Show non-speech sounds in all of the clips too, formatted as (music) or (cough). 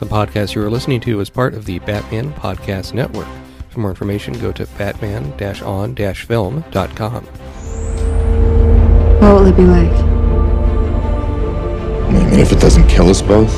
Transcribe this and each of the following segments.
The podcast you are listening to is part of the Batman Podcast Network. For more information, go to batman-on-film.com. What will it be like? I mean, if it doesn't kill us both,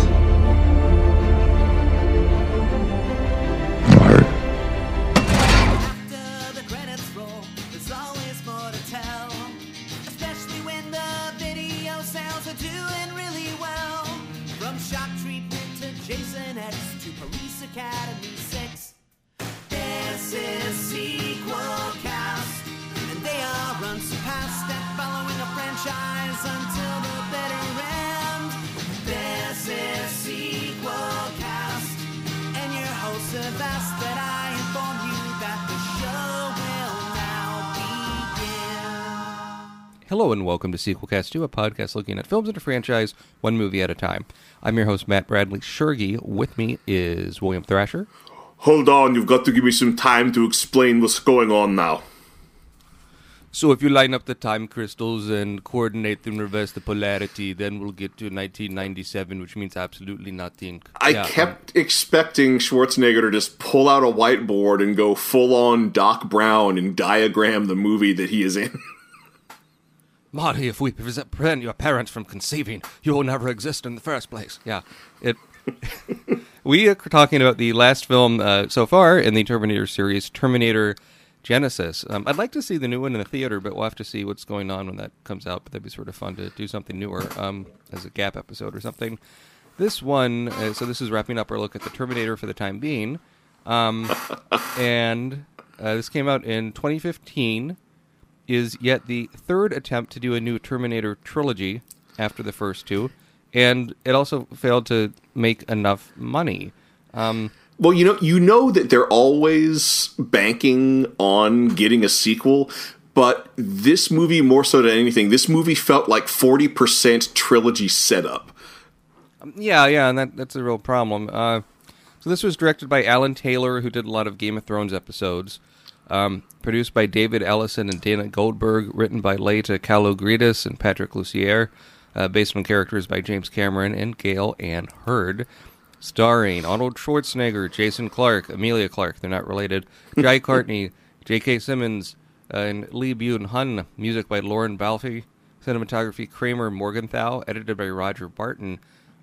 welcome to Sequelcast 2, a podcast looking at films in a franchise, one movie at a time. I'm your host, Matt Bradley Shergy. With me is William Thrasher. Hold on, you've got to give me some time to explain what's going on now. So if you line up the time crystals and coordinate them, reverse the polarity, then we'll get to 1997, which means absolutely nothing. I Yeah, um, kept expecting Schwarzenegger to just pull out a whiteboard and go full on Doc Brown and diagram the movie that he is in. (laughs) Marty, if we prevent your parents from conceiving, you will never exist in the first place. Yeah, it. (laughs) we are talking about the last film uh, so far in the Terminator series, Terminator Genisys. Um, I'd like to see the new one in the theater, but we'll have to see what's going on when that comes out. But that'd be sort of fun to do something newer um, as a gap episode or something. This one, uh, so this is wrapping up our look at the Terminator for the time being, um, (laughs) and uh, this came out in 2015 is yet the third attempt to do a new Terminator trilogy after the first two, and it also failed to make enough money. Um, well, you know, you know that they're always banking on getting a sequel, but this movie more so than anything, this movie felt like 40% trilogy setup. yeah, yeah, and that, that's a real problem. Uh, so this was directed by Alan Taylor, who did a lot of Game of Thrones episodes. Um, produced by David Ellison and Dana Goldberg, written by Laeta Kalogridis and Patrick Lussier, uh, based on characters by James Cameron and Gale Anne Hurd. Starring Arnold Schwarzenegger, Jason Clarke, Emilia Clarke, they're not related, (laughs) Jai Courtney, J.K. Simmons, uh, and Lee Byung Hun. Music by Lorne Balfe. Cinematography Kramer Morgenthau, edited by Roger Barton.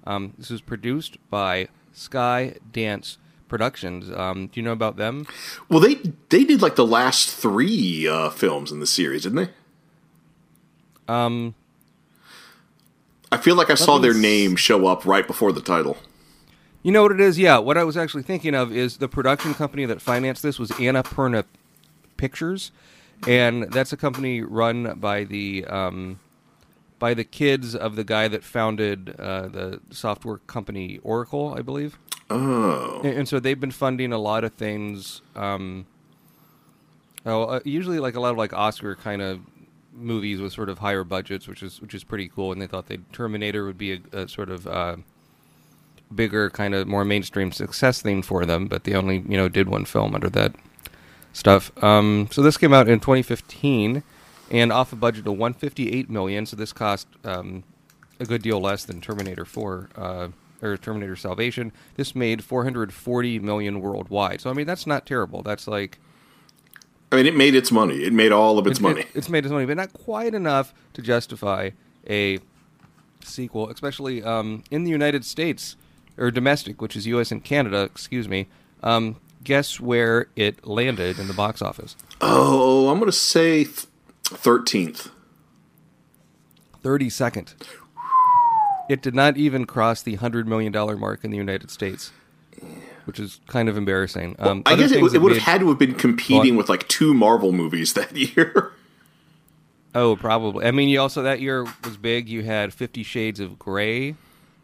Um, this was produced by Sky Dance Productions. Um, do you know about them? Well, they they did like the last three uh, films in the series, didn't they? Um, I feel like I saw their name show up right before the title. You know what it is? Yeah, what I was actually thinking of is the production company that financed this was Annapurna Pictures, and that's a company run by the um, by the kids of the guy that founded uh, the software company Oracle, I believe. Oh. And, and so they've been funding a lot of things. Um, oh, uh, usually like a lot of like Oscar kind of movies with sort of higher budgets, which is which is pretty cool. And they thought that Terminator would be a, a sort of uh, bigger, kind of more mainstream success thing for them. But they only you know did one film under that stuff. Um, so this came out in 2015, and off a budget of 158 million. So this cost um, a good deal less than Terminator 4 uh, or Terminator Salvation. This made 440 million worldwide. So I mean that's not terrible. That's like I mean, it made its money. It made all of its it- money. it- it's made its money, but not quite enough to justify a sequel, especially um, in the United States or domestic, which is U.S. and Canada. Excuse me. Um, guess where it landed in the box office? oh, I'm going to say 13th. 32nd. It did not even cross the $100 million mark in the United States, which is kind of embarrassing. Um, I guess it, w- it would have had to have been competing with like two Marvel movies that (laughs) year. Oh, probably. I mean, you also, that year was big. You had Fifty Shades of Grey.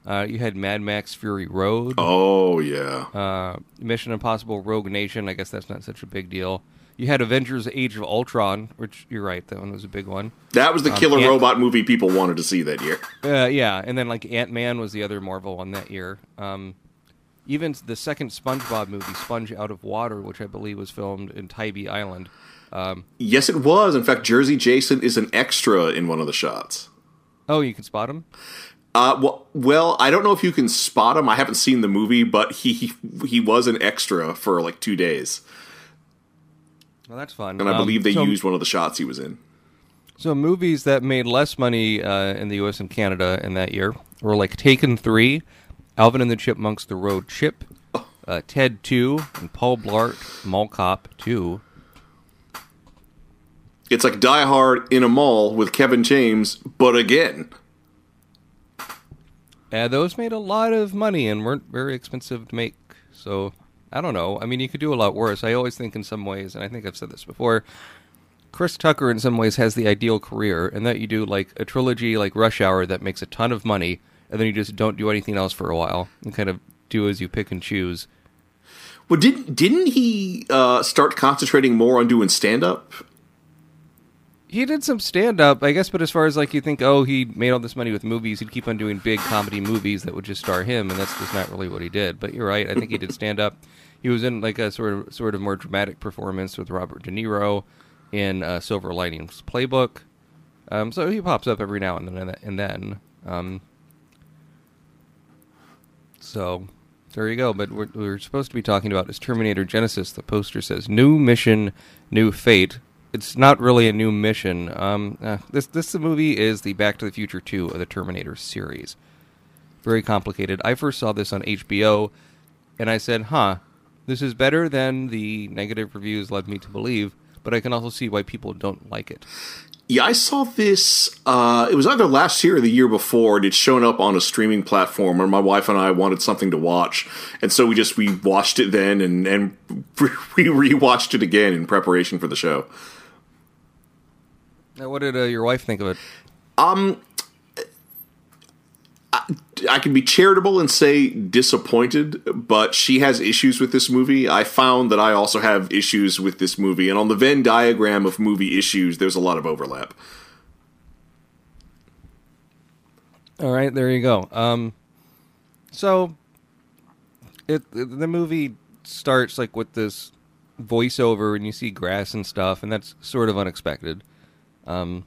Uh, you had Mad Max Fury Road. oh, yeah. uh, Mission Impossible Rogue Nation. I guess that's not such a big deal. You had Avengers: Age of Ultron, which you're right, that one was a big one. that was the killer Ant- robot movie people wanted to see that year. Uh, yeah, and then like Ant Man was the other Marvel one that year. Um, even the second SpongeBob movie, Sponge Out of Water, which I believe was filmed in Tybee Island. Um, Yes, it was. In fact, Jersey Jason is an extra in one of the shots. oh, you can spot him. Uh, well, well, I don't know if you can spot him. I haven't seen the movie, but he he, he was an extra for like two days, Well, that's fun. and I Um, believe they so- used one of the shots he was in. So movies that made less money uh, in the U.S. and Canada in that year were like Taken Three, Alvin and the Chipmunks: The Road Chip, uh, Ted Two, and Paul Blart: Mall Cop Two. It's like Die Hard in a mall with Kevin James, but again. And those made a lot of money and weren't very expensive to make. So I don't know. I mean, you could do a lot worse. I always think in some ways, and I think I've said this before. Chris Tucker, in some ways, has the ideal career, in that you do like a trilogy like Rush Hour that makes a ton of money, and then you just don't do anything else for a while and kind of do as you pick and choose. Well, didn't didn't he uh, start concentrating more on doing stand up? He did some stand up, I guess, but as far as like you think, oh, he made all this money with movies, he'd keep on doing big comedy movies that would just star him, and that's just not really what he did. But you're right, I think he did stand up. He was in like a sort of sort of more dramatic performance with Robert De Niro in uh, Silver Linings Playbook. Um, so he pops up every now and then. And then. Um, so there you go. But what we're supposed to be talking about is Terminator Genisys. The poster says "New mission, new fate." It's not really a new mission. Um, uh, this this movie is the Back to the Future two of the Terminator series. Very complicated. I first saw this on HBO, and I said, "Huh, this is better than the negative reviews led me to believe." But I can also see why people don't like it. Yeah, I saw this. Uh, it was either last year or the year before. and It's shown up on a streaming platform, and my wife and I wanted something to watch, and so we just we watched it then, and and (laughs) we rewatched it again in preparation for the show. Now, what did uh, your wife think of it? I can be charitable and say disappointed, but she has issues with this movie. I found that I also have issues with this movie, and on the Venn diagram of movie issues, there's a lot of overlap. All right, there you go. Um, so it the movie starts like with this voiceover, and you see grass and stuff, and that's sort of unexpected. Um,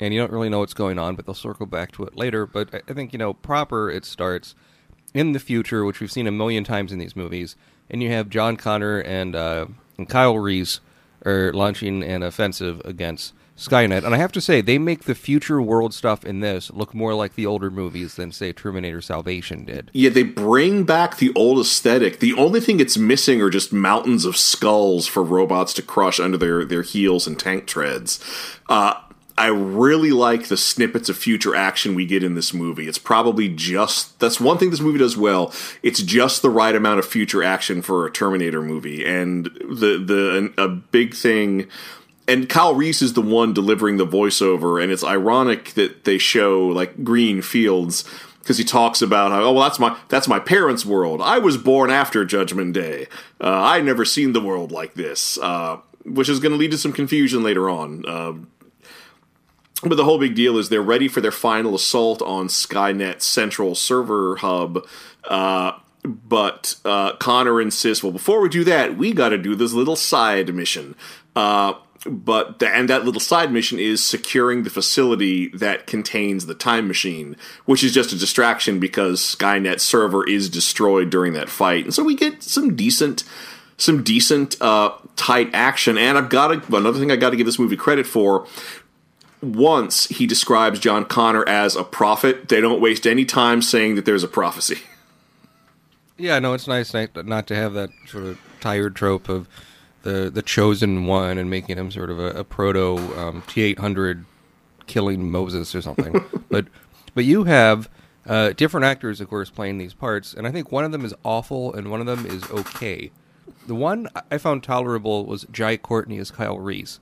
and you don't really know what's going on, but they'll circle back to it later. But I- think you know proper. It starts in the future, which we've seen a million times in these movies, and you have John Connor and uh, and Kyle Reese are launching an offensive against Skynet. And I have to say, they make the future world stuff in this look more like the older movies than say Terminator Salvation did. Yeah, they bring back the old aesthetic. The only thing it's missing are just mountains of skulls for robots to crush under their, their heels and tank treads. Uh, I really like the snippets of future action we get in this movie. It's probably just that's one thing this movie does well. It's just the right amount of future action for a Terminator movie, and the the a big thing and Kyle Reese is the one delivering the voiceover, and it's ironic that they show like green fields because he talks about how oh well that's my that's my parents' world. I was born after Judgment Day. Uh, I never seen the world like this, uh, which is going to lead to some confusion later on. Uh, but the whole big deal is they're ready for their final assault on Skynet's central server hub. Uh, but uh, Connor insists, well, before we do that, we got to do this little side mission. Uh, but the, and that little side mission is securing the facility that contains the time machine, which is just a distraction because Skynet's server is destroyed during that fight, and so we get some decent, some decent uh, tight action. And I've got another thing I got to give this movie credit for once he describes John Connor as a prophet, they don't waste any time saying that there's a prophecy. (laughs) Yeah, no, it's nice not to have that sort of tired trope of the the chosen one and making him sort of a, a proto um, T eight hundred killing Moses or something. (laughs) but but you have uh, different actors, of course, playing these parts, and I think one of them is awful and one of them is okay. The one I found tolerable was Jai Courtney as Kyle Reese.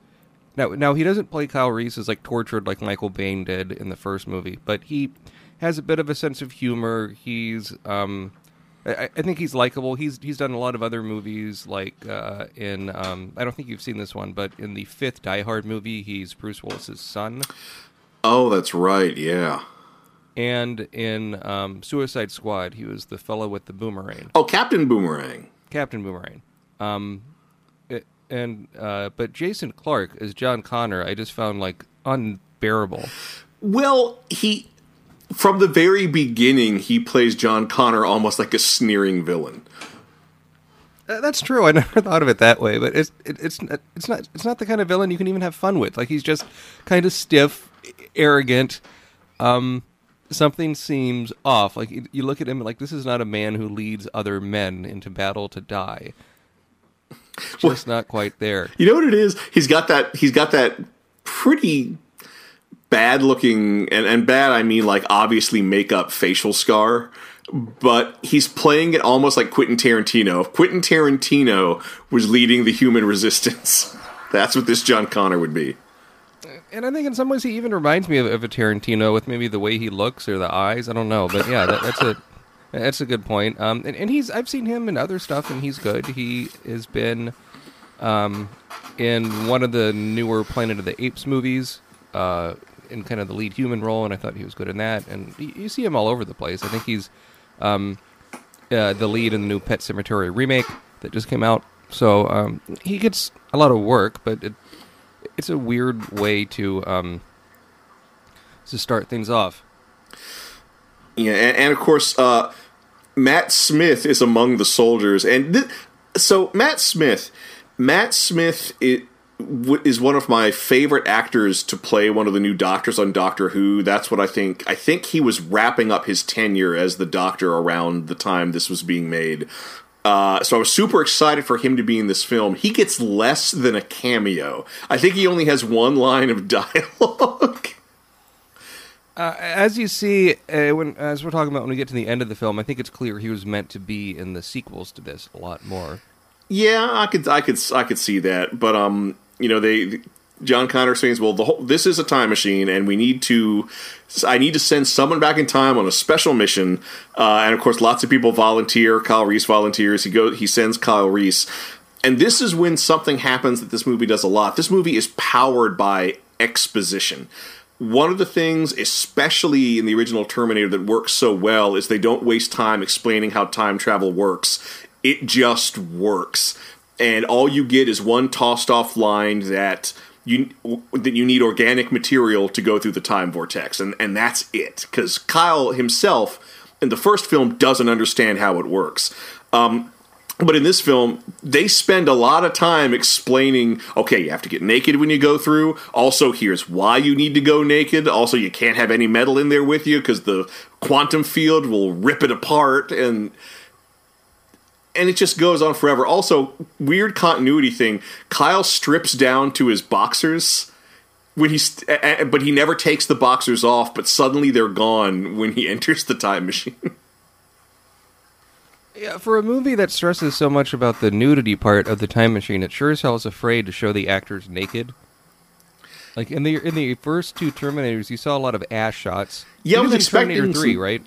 Now, now he doesn't play Kyle Reese as like tortured like Michael Biehn did in the first movie, but he has a bit of a sense of humor. He's, um, I, I think he's likable. He's he's done a lot of other movies, like uh, in um, I don't think you've seen this one, but in the fifth Die Hard movie, he's Bruce Willis's son, Oh, that's right. Yeah. and in um, Suicide Squad, he was the fellow with the boomerang. Oh, Captain Boomerang. Captain Boomerang. Um, and uh, but Jason Clarke as John Connor, I just found like unbearable. Well, he from the very beginning, he plays John Connor almost like a sneering villain. Uh, That's true. I (laughs) never thought of it that way, but it's it, it's not- it's not it's not the kind of villain you can even have fun with. Like he's just kind of stiff, arrogant. Um, something seems off. Like you, you look at him like this is not a man who leads other men into battle to die. It's (laughs) just not quite there. You know what it is? He's got that. He's got that pretty bad looking, and and bad. I mean, like obviously makeup facial scar. But he's playing it almost like Quentin Tarantino. If Quentin Tarantino was leading the human resistance, (laughs) that's what this John Connor would be. And I think in some ways he even reminds me of, of a Tarantino with maybe the way he looks or the eyes. I don't know, but yeah, that, that's a that's a good point. Um, and, and he's I've seen him in other stuff, and he's good. He has been um, in one of the newer Planet of the Apes movies, uh, in kind of the lead human role, and I thought he was good in that. And you, see him all over the place. I think he's um, uh, the lead in the new Pet Sematary remake that just came out. So um, he gets a lot of work, but it, it's a weird way to um, to start things off. Yeah, and, and of course, uh, Matt Smith is among the soldiers, and th- so Matt Smith, Matt Smith w- is one of my favorite actors to play one of the new Doctors on Doctor Who. That's what I think. I think he was wrapping up his tenure as the Doctor around the time this was being made. Uh, so I was super excited for him to be in this film. He gets less than a cameo. I think he only has one line of (laughs) dialogue. Uh, as you see, uh, when as we're talking about when we get to the end of the film, I think it's clear he was meant to be in the sequels to this a lot more. Yeah, I could, I could, I could see that, but um, you know, they John Connor saying, "Well, the whole, this is a time machine, and we need to, I need to send someone back in time on a special mission." Uh, and of course, lots of people volunteer. Kyle Reese volunteers. He go, he sends Kyle Reese, and this is when something happens that this movie does a lot. This movie is powered by exposition. One of the things, especially in the original Terminator, that works so well is they don't waste time explaining how time travel works. It just works. And all you get is one tossed off line that you that you need organic material to go through the time vortex, and and that's it. Because Kyle himself in the first film doesn't understand how it works. Um, but in this film, they spend a lot of time explaining okay, you have to get naked when you go through. Also, here's why you need to go naked. Also, you can't have any metal in there with you because the quantum field will rip it apart. And and it just goes on forever. Also, weird continuity thing. Kyle strips down to his boxers when he's, but he never takes the boxers off. But suddenly they're gone when he (laughs) enters the time machine. Yeah, for a movie that stresses so much about the nudity part of the time machine, it sure as hell is afraid to show the actors naked. Like in the in the first two Terminators, you saw a lot of ass shots. Yeah, I was expecting Terminator Three, some- right?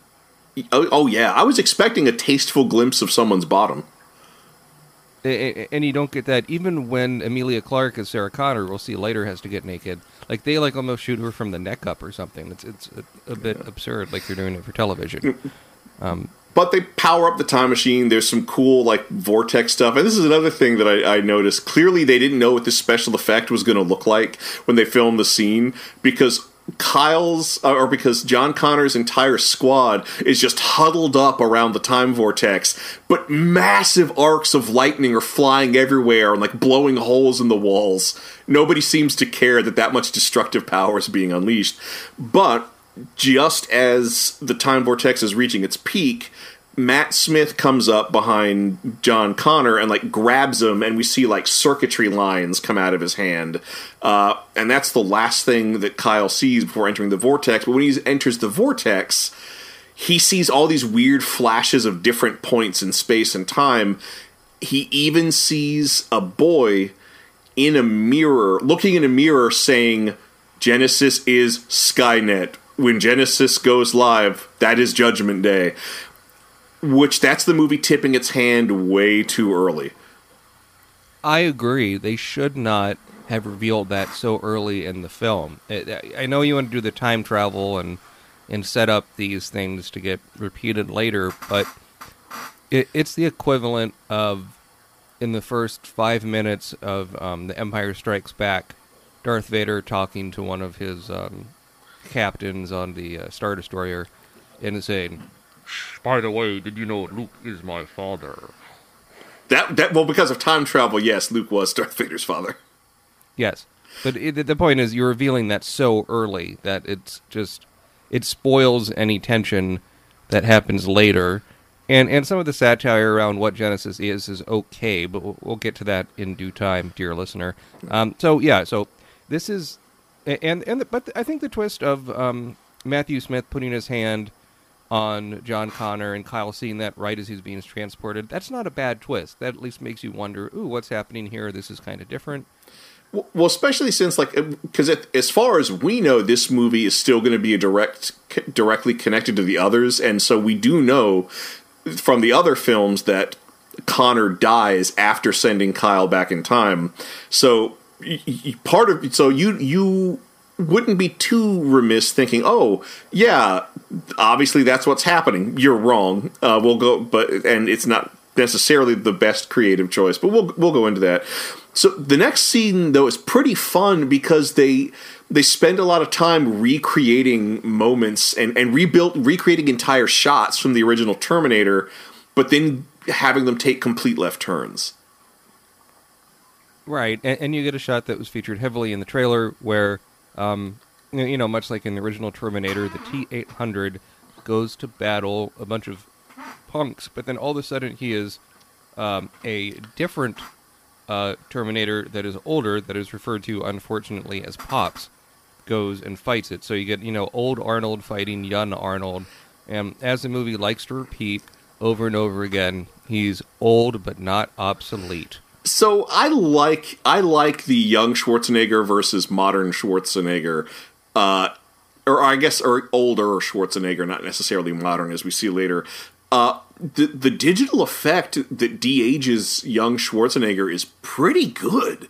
oh, oh yeah, I was expecting a tasteful glimpse of someone's bottom. And you don't get that even when Emilia Clarke as Sarah Connor, we'll see later, has to get naked. Like they like almost shoot her from the neck up or something. It's it's a, a bit absurd, like they're doing it for television. (laughs) Um, but they power up the time machine. There's some cool like vortex stuff, and this is another thing that I, I noticed. Clearly, they didn't know what this special effect was going to look like when they filmed the scene because Kyle's uh, or because John Connor's entire squad is just huddled up around the time vortex, but massive arcs of lightning are flying everywhere and like blowing holes in the walls. Nobody seems to care that that much destructive power is being unleashed, but just as the time vortex is reaching its peak, Matt Smith comes up behind John Connor and like grabs him, and we see like circuitry lines come out of his hand, uh, and that's the last thing that Kyle sees before entering the vortex. But when he enters the vortex, he sees all these weird flashes of different points in space and time. He even sees a boy in a mirror, looking in a mirror, saying, Genisys is Skynet. When Genisys goes live, that is Judgment Day. Which that's the movie tipping its hand way too early. I agree. They should not have revealed that so early in the film. I know you want to do the time travel and and set up these things to get repeated later, but it, it's the equivalent of in the first five minutes of um, The Empire Strikes Back, Darth Vader talking to one of his um, captains on the uh, Star Destroyer and saying, "By the way, did you know Luke is my father?" That that well because of time travel, yes, Luke was Darth Vader's father. Yes, but it, the point is, you're revealing that so early that it's just it spoils any tension that happens later. And and some of the satire around what Genisys is is okay, but we'll, we'll get to that in due time, dear listener. Um, so yeah, so this is and and the, but I think the twist of um, Matthew Smith putting his hand on John Connor and Kyle seeing that right as he's being transported, that's not a bad twist. That at least makes you wonder, ooh, what's happening here? This is kind of different. Well, especially since like because as far as we know, this movie is still going to be a direct directly connected to the others, and so we do know from the other films that Connor dies after sending Kyle back in time. So part of so you you wouldn't be too remiss thinking, oh yeah, obviously that's what's happening. You're wrong. Uh, we'll go, but and it's not necessarily the best creative choice, but we'll we'll go into that. So the next scene though is pretty fun because they they spend a lot of time recreating moments and and rebuilt recreating entire shots from the original Terminator, but then having them take complete left turns. Right, and, and you get a shot that was featured heavily in the trailer where, um, you know, much like in the original Terminator, the T eight hundred goes to battle a bunch of punks, but then all of a sudden he is um, a different uh, Terminator that is older, that is referred to unfortunately as Pops, goes and fights it. So you get you know old Arnold fighting young Arnold, and as the movie likes to repeat over and over again, he's old but not obsolete. So I like I like the young Schwarzenegger versus modern Schwarzenegger, uh, or I guess or older Schwarzenegger, not necessarily modern, as we see later. Uh, the the digital effect that de-ages young Schwarzenegger is pretty good.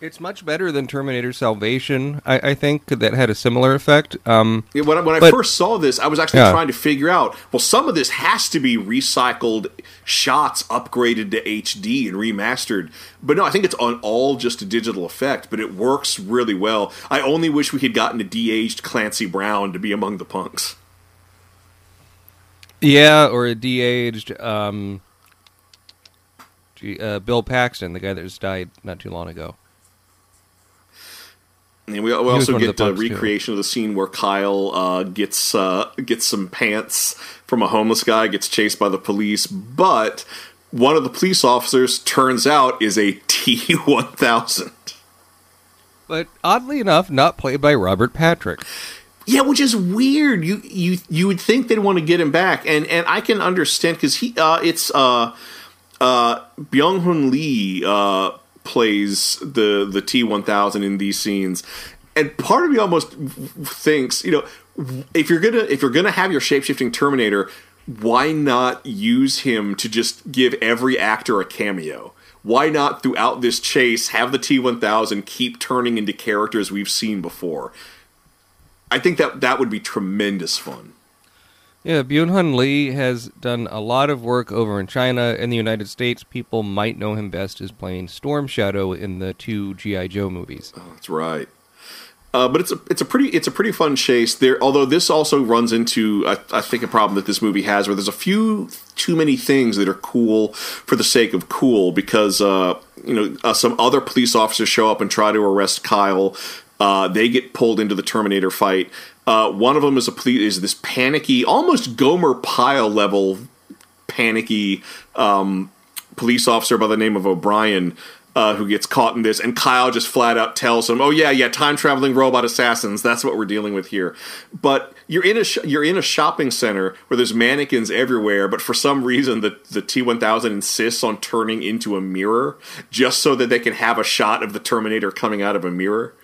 It's much better than Terminator Salvation. I, I think that had a similar effect. Um, Yeah, when I, when I first saw this, I was actually Yeah. trying to figure out. Well, some of this has to be recycled shots, upgraded to HD and remastered. But no, I think it's on all just a digital effect. But it works really well. I only wish we had gotten a de-aged Clancy Brown to be among the punks. yeah, or a de-aged um, uh, Bill Paxton, the guy that just died not too long ago. And we, we also get the a punks, too. recreation of the scene where Kyle uh, gets uh, gets some pants from a homeless guy, gets chased by the police, but one of the police officers turns out is a (laughs) T one thousand. But oddly enough, not played by Robert Patrick. Yeah, which is weird. You you you would think they'd want to get him back, and and I can understand because he uh, it's uh uh Byung Hun Lee uh plays the the T one thousand in these scenes, and part of me almost thinks you know if you're gonna if you're gonna have your shape shifting Terminator, why not use him to just give every actor a cameo? Why not throughout this chase have the T one thousand keep turning into characters we've seen before? I think that that would be tremendous fun. Yeah, Byung Hun Lee has done a lot of work over in China. In the United States, people might know him best as playing Storm Shadow in the two GI Joe movies. Oh, That's right. Uh, but it's a it's a pretty it's a pretty fun chase there. Although this also runs into I, I think a problem that this movie has, where there's a few too many things that are cool for the sake of cool. Because uh, you know uh, some other police officers show up and try to arrest Kyle. Uh, they get pulled into the Terminator fight. Uh, one of them is a is this panicky, almost Gomer Pyle level panicky um, police officer by the name of O'Brien uh, who gets caught in this, and Kyle just flat out tells him, "Oh yeah, yeah, time traveling robot assassins. That's what we're dealing with here." But you're in a sh- you're in a shopping center where there's mannequins everywhere, but for some reason the the T1000 insists on turning into a mirror just so that they can have a shot of the Terminator coming out of a mirror.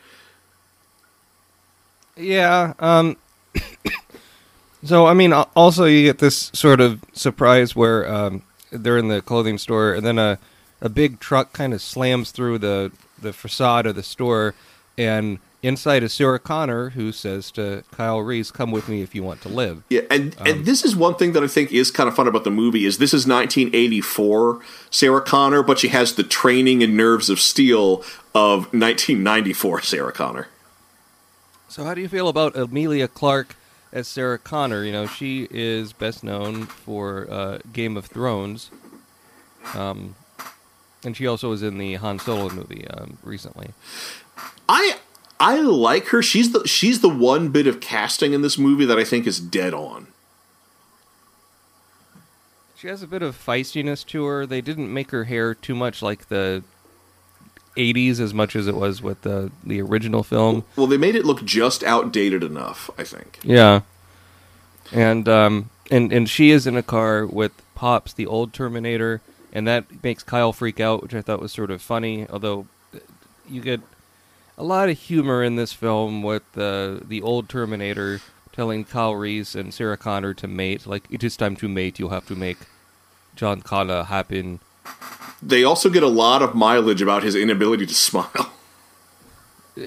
Yeah. Um, (coughs) so I mean, also you get this sort of surprise where um, they're in the clothing store, and then a a big truck kind of slams through the the facade of the store, and inside is Sarah Connor, who says to Kyle Reese, "Come with me if you want to live." Yeah, and and this is one thing that I think is kind of fun about the movie is this is 1984 Sarah Connor, but she has the training and nerves of steel of 1994 Sarah Connor. So, how do you feel about Emilia Clarke as Sarah Connor? You know, she is best known for uh, Game of Thrones, um, and she also was in the Han Solo movie um, recently. I I like her. She's the she's the one bit of casting in this movie that I think is dead on. She has a bit of feistiness to her. They didn't make her hair too much like the 80s as much as it was with the the original film. Well, they made it look just outdated enough, I think. Yeah. And um and and she is in a car with Pops, the old Terminator, and that makes Kyle freak out, which I thought was sort of funny, although uh, you get a lot of humor in this film with the the old Terminator telling Kyle Reese and Sarah Connor to mate. Like it is time to mate. You'll have to make John Connor happen. They also get a lot of mileage about his inability to (laughs) smile.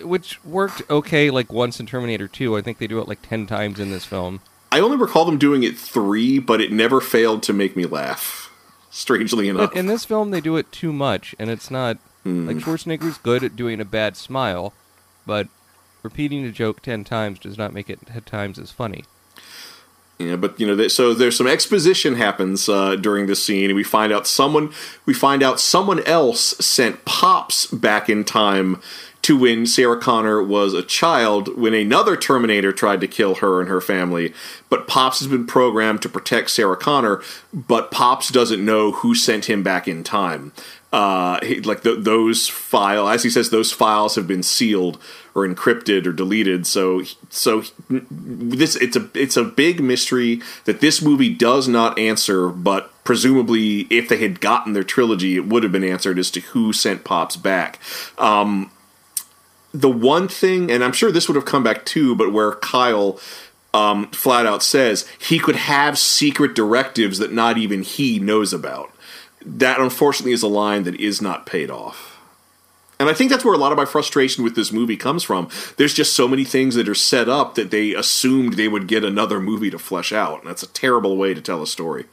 Which worked okay, like once in Terminator Two. I think they do it like ten times in this film. I only recall them doing it three, but it never failed to make me laugh. Strangely enough, But in this film, they do it too much, and it's not hmm. like Schwarzenegger's good at doing a bad smile, but repeating a joke ten times does not make it ten times as funny. Yeah, but you know, so there's some exposition happens uh, during this scene, and we find out someone we find out someone else sent pops back in time to when Sarah Connor was a child, when another Terminator tried to kill her and her family. But Pops has been programmed to protect Sarah Connor, but Pops doesn't know who sent him back in time. Uh, he, like th those file, as he says, those files have been sealed or encrypted or deleted. So, so this it's a it's a big mystery that this movie does not answer. But presumably, if they had gotten their trilogy, it would have been answered as to who sent Pops back. Um, the one thing, and I'm sure this would have come back too, but where Kyle um, flat out says he could have secret directives that not even he knows about. That unfortunately is a line that is not paid off. And I think that's where a lot of my frustration with this movie comes from. There's just so many things that are set up that they assumed they would get another movie to flesh out. And that's a terrible way to tell a story.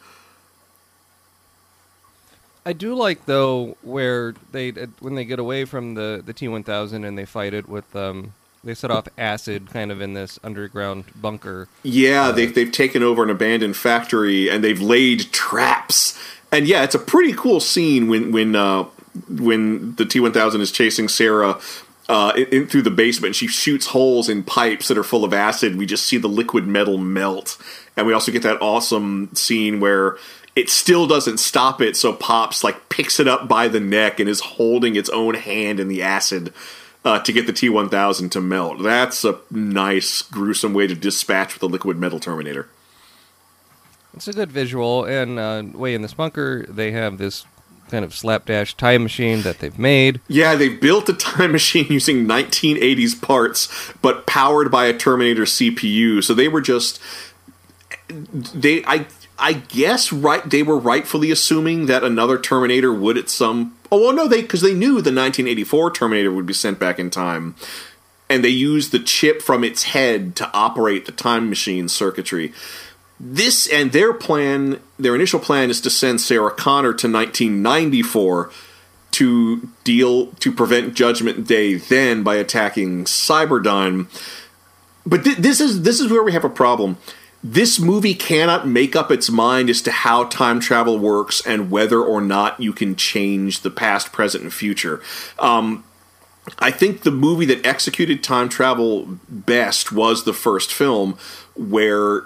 I do like though where they uh, when they get away from the the T one thousand and they fight it with um they set off acid kind of in this underground bunker. Yeah, they've, they've taken over an abandoned factory and they've laid traps. And yeah, it's a pretty cool scene when when uh, when the T one thousand is chasing Sarah uh, in, in through the basement. She shoots holes in pipes that are full of acid. We just see the liquid metal melt, and we also get that awesome scene where it still doesn't stop it. So Pops like picks it up by the neck and is holding its own hand in the acid. Uh, to get the T one thousand to melt, that's a nice, gruesome way to dispatch with a liquid metal Terminator. It's a good visual, and uh, way in this bunker they have this kind of slapdash time machine that they've made. Yeah, they built a time (laughs) machine using 1980s parts, but powered by a Terminator CPU. So they were just they I I guess right they were rightfully assuming that another Terminator would at some oh well no they because they knew the 1984 Terminator would be sent back in time. And they used the chip from its head to operate the time machine circuitry. This and their plan, their initial plan is to send Sarah Connor to 1994 to deal to prevent Judgment Day then by attacking Cyberdyne. But th- this is this is where we have a problem. This movie cannot make up its mind as to how time travel works and whether or not you can change the past, present, and future. Um, I think the movie that executed time travel best was the first film, where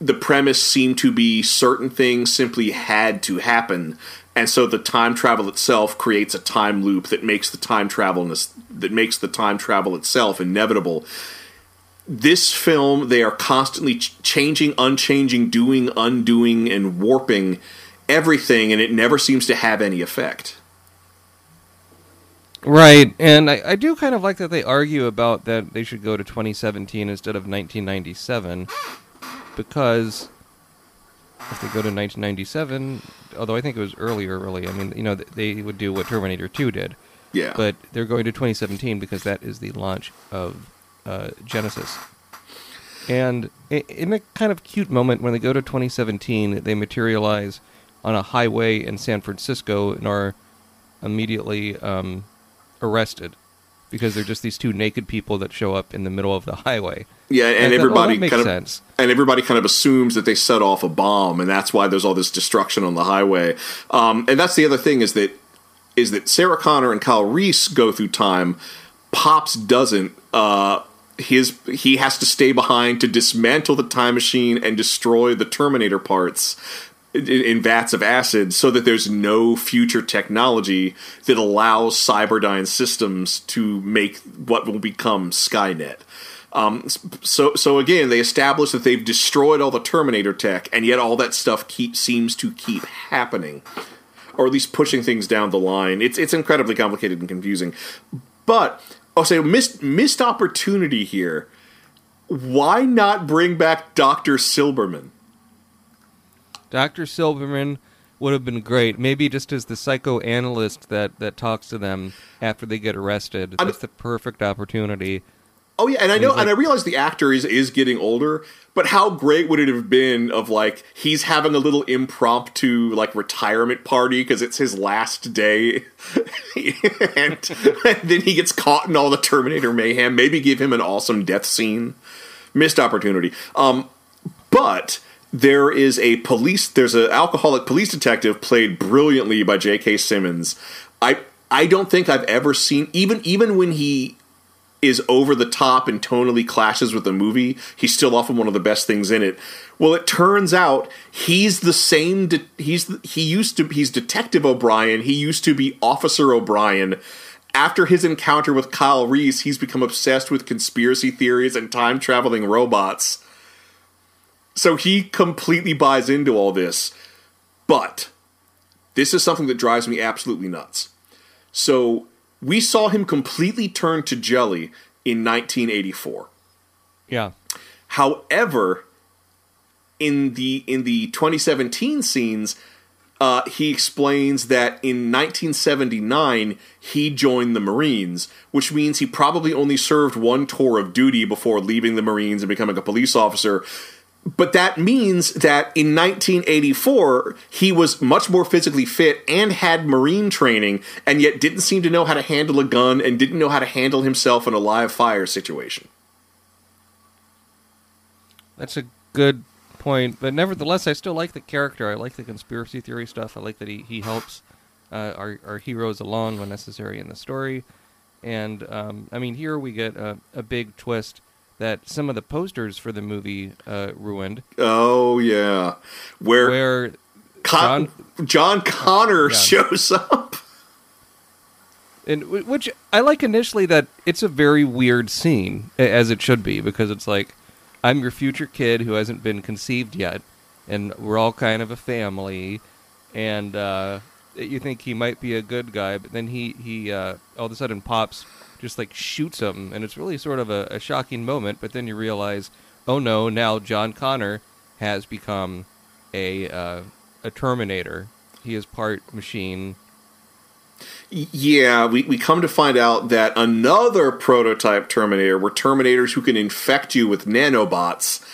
the premise seemed to be certain things simply had to happen, and so the time travel itself creates a time loop that makes the time travel that makes the time travel itself inevitable. This film, they are constantly ch- changing, unchanging, doing, undoing, and warping everything, and it never seems to have any effect. Right, and I, I do kind of like that they argue about that they should go to 2017 instead of 1997, because if they go to 1997, although I think it was earlier, really, I mean, you know, they would do what Terminator 2 did, Yeah, but they're going to 2017 because that is the launch of uh, Genisys. And in a kind of cute moment, when they go to 2017, they materialize on a highway in San Francisco and are immediately um, arrested. Because they're just these two naked people that show up in the middle of the highway. Yeah, and, thought, oh, everybody that makes kind of sense. and everybody kind of assumes that they set off a bomb, and that's why there's all this destruction on the highway. Um, and that's the other thing is that is that Sarah Connor and Kyle Reese go through time. Pops doesn't. Uh, his he has to stay behind to dismantle the time machine and destroy the Terminator parts in, vats of acid, so that there's no future technology that allows Cyberdyne systems to make what will become Skynet. Um, so so again, they establish that they've destroyed all the Terminator tech, and yet all that stuff keep seems to keep happening, or at least pushing things down the line. It's it's incredibly complicated and confusing. But I'll say missed missed opportunity here. Why not bring back Doctor Silberman? Dr. Silberman would have been great. Maybe just as the psychoanalyst that, that talks to them after they get arrested. I'm- That's the perfect opportunity. Oh yeah, and I know, he's like- and I realize the actor is is getting older, but how great would it have been of like he's having a little impromptu like retirement party because it's his last day, (laughs) and, and then he gets caught in all the Terminator mayhem. Maybe give him an awesome death scene. Missed opportunity. Um, but there is a police. There's an alcoholic police detective played brilliantly by J.K. Simmons. I I don't think I've ever seen even even when he is over the top and tonally clashes with the movie, he's still often one of the best things in it. Well, it turns out he's the same. De- he's he used to he's Detective O'Brien. He used to be Officer O'Brien. After his encounter with Kyle Reese, he's become obsessed with conspiracy theories and time traveling robots. So he completely buys into all this. But this is something that drives me absolutely nuts. So we saw him completely turn to jelly in 1984. Yeah. However, in the in the 2017 scenes, uh, he explains that in 1979 he joined the Marines, which means he probably only served one tour of duty before leaving the Marines and becoming a police officer. But that means that in 1984 he was much more physically fit and had Marine training, and yet didn't seem to know how to handle a gun and didn't know how to handle himself in a live fire situation. That's a good point, but nevertheless, I still like the character. I like the conspiracy theory stuff. I like that he he helps uh, our our heroes along when necessary in the story. And um, I mean, here we get a, a big twist that some of the posters for the movie uh, ruined, Oh yeah, where where Con- John, Connor Yeah. shows up. and which I like initially that it's a very weird scene as it should be because it's like I'm your future kid who hasn't been conceived yet, and we're all kind of a family, and uh, you think he might be a good guy, but then he he uh, all of a sudden pops just like shoots him, and it's really sort of a, a shocking moment. But then you realize, oh no, now John Connor has become a uh, a Terminator. He is part machine. Yeah, we, we come to find out that another prototype Terminator were Terminators who can infect you with nanobots,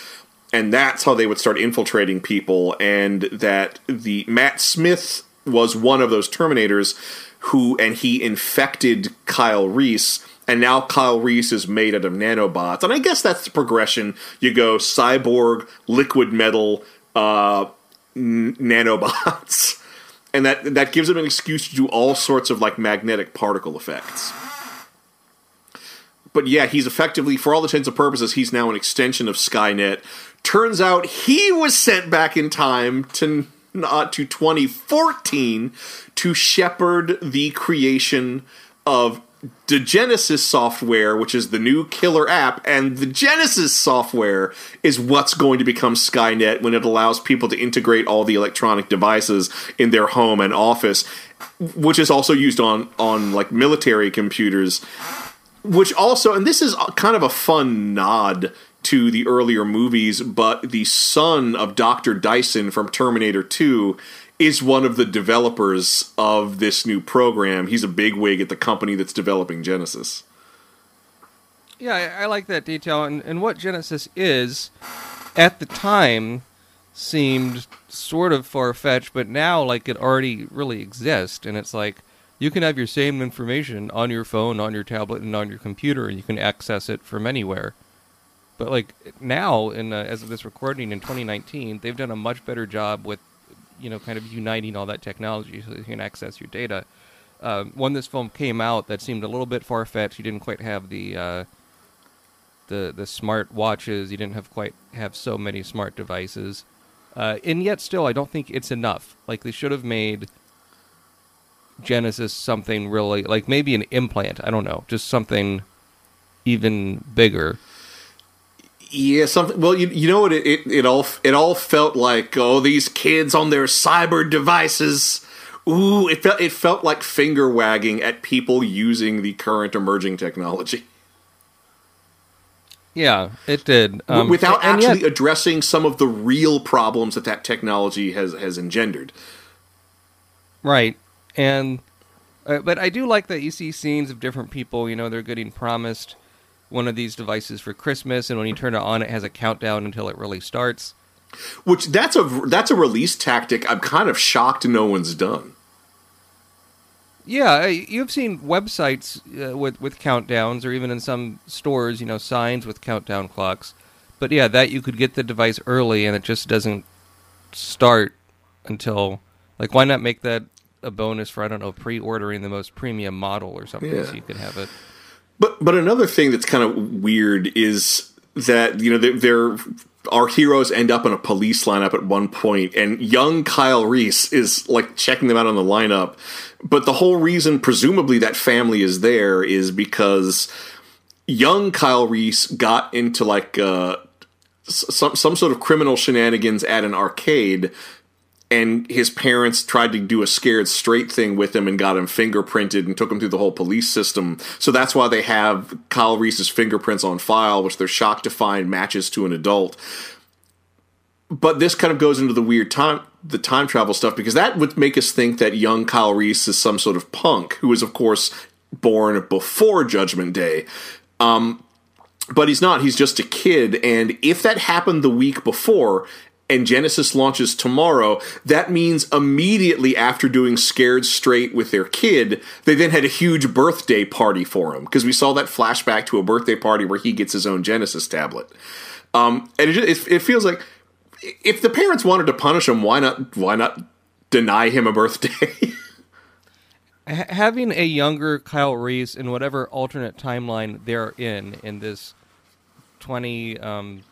and that's how they would start infiltrating people. And that the Matt Smith was one of those Terminators who, and he infected Kyle Reese. And now Kyle Reese is made out of nanobots, and I guess that's the progression. You go cyborg, liquid metal, uh, n- nanobots, (laughs) and that that gives him an excuse to do all sorts of like magnetic particle effects. But yeah, he's effectively, for all intents and purposes, he's now an extension of Skynet. Turns out he was sent back in time to not to 2014 to shepherd the creation of the Genisys software, which is the new killer app, and the Genisys software is what's going to become Skynet when it allows people to integrate all the electronic devices in their home and office, which is also used on on like military computers. Which also, and this is kind of a fun nod to the earlier movies, but the son of Dr. Dyson from Terminator 2 is one of the developers of this new program. He's a bigwig at the company that's developing Genisys. Yeah, I, I like that detail. And, and what Genisys is, at the time, seemed sort of far fetched, but now like it already really exists. And it's like, you can have your same information on your phone, on your tablet, and on your computer, and you can access it from anywhere. But like now, in uh, as of this recording in 2019, they've done a much better job with, you know, kind of uniting all that technology so you can access your data. Uh, when this film came out, that seemed a little bit far fetched. You didn't quite have the uh, the the smart watches. You didn't have quite have so many smart devices, uh, and yet still, I don't think it's enough. Like they should have made Genisys something really like maybe an implant. I don't know, just something even bigger. Yeah, something. Well, you, you know what? It, it it all it all felt like oh these kids on their cyber devices. Ooh, it felt it felt like finger wagging at people using the current emerging technology Yeah, it did. Um, without and actually yet- addressing some of the real problems that that technology has has engendered. Right. And uh, but I do like that you see scenes of different people, you know, they're getting promised one of these devices for Christmas and when you turn it on it has a countdown until it really starts. Which that's a that's a release tactic. I'm kind of shocked no one's done. Yeah, you've seen websites uh, with with countdowns or even in some stores, you know, signs with countdown clocks. But yeah, that you could get the device early and it just doesn't start until like why not make that a bonus for I don't know, pre-ordering the most premium model or something Yeah. so you could have it. But but another thing that's kind of weird is that you know they're, they're our heroes end up in a police lineup at one point, and young Kyle Reese is like checking them out on the lineup. But the whole reason, presumably, that family is there is because young Kyle Reese got into like uh, some some sort of criminal shenanigans at an arcade and his parents tried to do a scared straight thing with him and got him fingerprinted and took him through the whole police system. So that's why they have Kyle Reese's fingerprints on file, which they're shocked to find matches to an adult. But this kind of goes into the weird time the time travel stuff because that would make us think that young Kyle Reese is some sort of punk who is of course born before Judgment Day. Um, but he's not. He's just a kid. And if that happened the week before and Genisys launches tomorrow, that means immediately after doing Scared Straight with their kid, they then had a huge birthday party for him because we saw that flashback to a birthday party where he gets his own Genisys tablet. Um, and it, it, feels like if the parents wanted to punish him, why not? Why not deny him a birthday? (laughs) Having a younger Kyle Reese in whatever alternate timeline they're in in this 20 um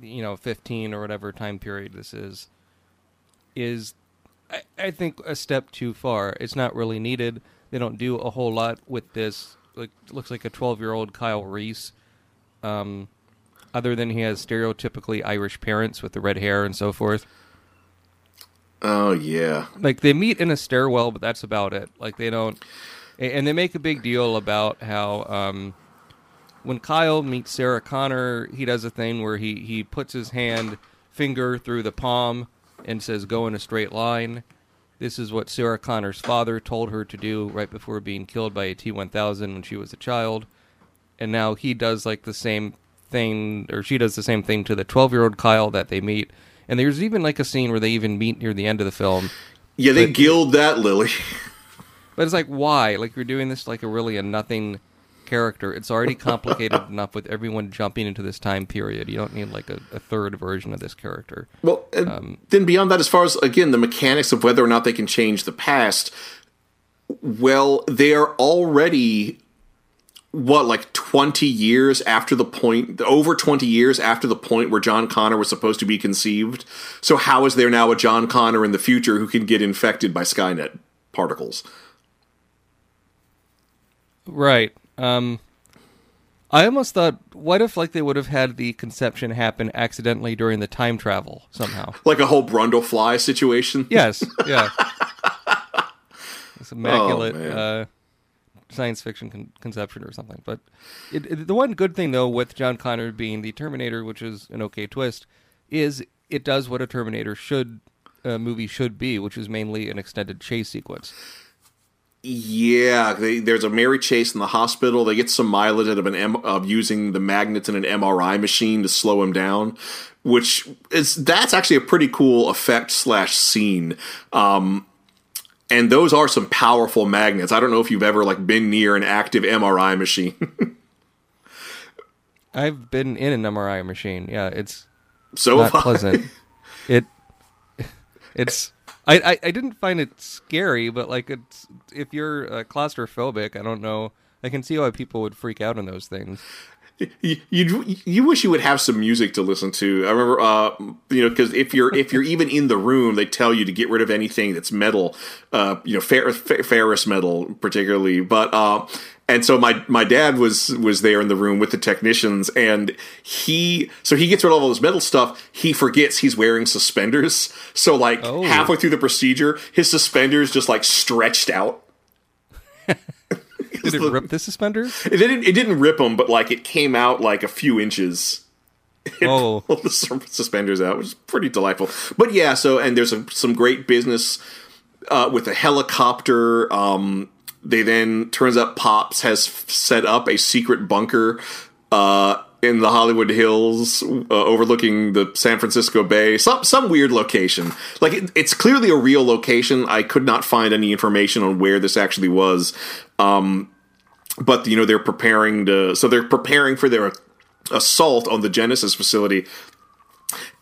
you know 15 or whatever time period this is is I, I think a step too far. It's not really needed. They don't do a whole lot with this. Like looks like a 12 year old Kyle Reese um other than he has stereotypically Irish parents with the red hair and so forth. Oh yeah, like they meet in a stairwell, but that's about it. Like they don't, and they make a big deal about how um, when Kyle meets Sarah Connor, he does a thing where he he puts his hand finger through the palm and says, "Go in a straight line." This is what Sarah Connor's father told her to do right before being killed by a T1000 when she was a child. And now he does like the same thing, or she does the same thing to the 12 year old Kyle that they meet. And there's even like a scene where they even meet near the end of the film. yeah. They But- gild that lily. (laughs) But it's like, why? Like you're doing this like a really a nothing character. It's already complicated (laughs) enough with everyone jumping into this time period. You don't need like a, a third version of this character. Well, and Um, then beyond that, as far as again the mechanics of whether or not they can change the past, well, they are already what like 20 years after the point over 20 years after the point where John Connor was supposed to be conceived. So how is there now a John Connor in the future who can get infected by Skynet particles? Right. Um I almost thought what if like they would have had the conception happen accidentally during the time travel somehow. (laughs) Like a whole Brundlefly situation? (laughs) Yes, yeah. It's immaculate Oh, uh, science fiction con- conception or something. But it, it- the one good thing, though, with John Connor being the Terminator, which is an okay twist, is it does what a Terminator should a movie should be, which is mainly an extended chase sequence. Yeah, they, there's a Mary Chase in the hospital. They get some mileage out of an M, of using the magnets in an MRI machine to slow him down, which is that's actually a pretty cool effect slash scene. Um, and those are some powerful magnets. I don't know if you've ever like been near an active MRI machine. (laughs) I've been in an MRI machine. Yeah, it's so not pleasant. (laughs) it (laughs) it's I, I I didn't find it scary, but like it's if you're uh, claustrophobic, I don't know. I can see why people would freak out on those things. You, you you wish you would have some music to listen to. I remember, uh, you know, because if you're if you're even in the room, they tell you to get rid of anything that's metal, uh, you know, fer- fer- ferrous metal particularly. But uh, and so my my dad was was there in the room with the technicians, and he so he gets rid of all this metal stuff. He forgets he's wearing suspenders, so like Oh. halfway through the procedure, his suspenders just like stretched out. (laughs) Did it rip the suspenders? It didn't. It didn't rip them, but like it came out like a few inches. (laughs) It Oh. pulled the sus- suspenders out, which is pretty delightful. But yeah, so and there's a, some great business uh, with a helicopter. Um, they then turns up Pops has f- set up a secret bunker uh, in the Hollywood Hills, uh, overlooking the San Francisco Bay. Some some weird location. Like it, it's clearly a real location. I could not find any information on where this actually was. Um, but you know they're preparing to so they're preparing for their assault on the Genisys facility.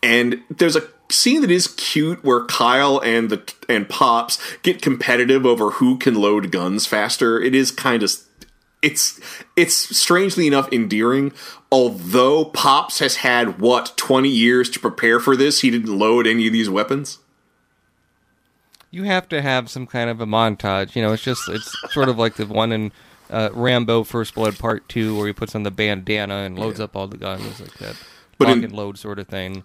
And there's a scene that is cute where Kyle and the and Pops get competitive over who can load guns faster. It is kind of it's it's strangely enough endearing. Although Pops has had what 20 years to prepare for this, he didn't load any of these weapons. You have to have some kind of a montage. You know, it's just it's sort of like the one in uh, Rambo First Blood Part Two where he puts on the bandana and loads up all the guns like that. But lock in- and load sort of thing.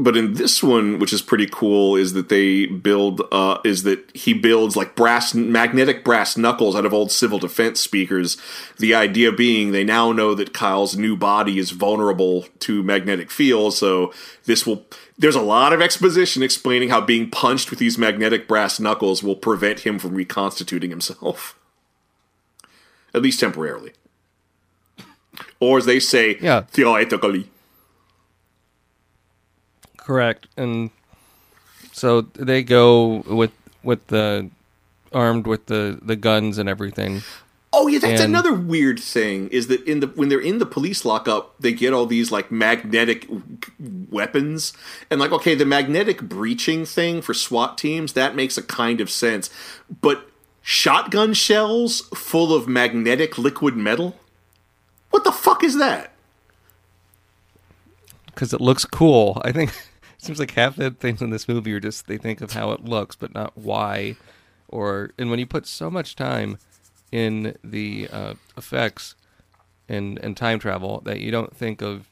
but in this one, which is pretty cool, is that they build uh, is that he builds like brass magnetic brass knuckles out of old civil defense speakers. The idea being they now know that Kyle's new body is vulnerable to magnetic fields, so this will. There's a lot of exposition explaining how being punched with these magnetic brass knuckles will prevent him from reconstituting himself, (laughs) at least temporarily, or as they say, Yeah. theoretically. Correct. And so they go with with the armed with the the guns and everything. Oh yeah, that's And- another weird thing is that in the when they're in the police lockup, they get all these like magnetic weapons, and like okay, the magnetic breaching thing for SWAT teams that makes a kind of sense, but shotgun shells full of magnetic liquid metal, what the fuck is that? because it looks cool. I think (laughs) it seems like half the things in this movie are just they think of how it looks, but not why. Or and when you put so much time in the uh, effects and and time travel that you don't think of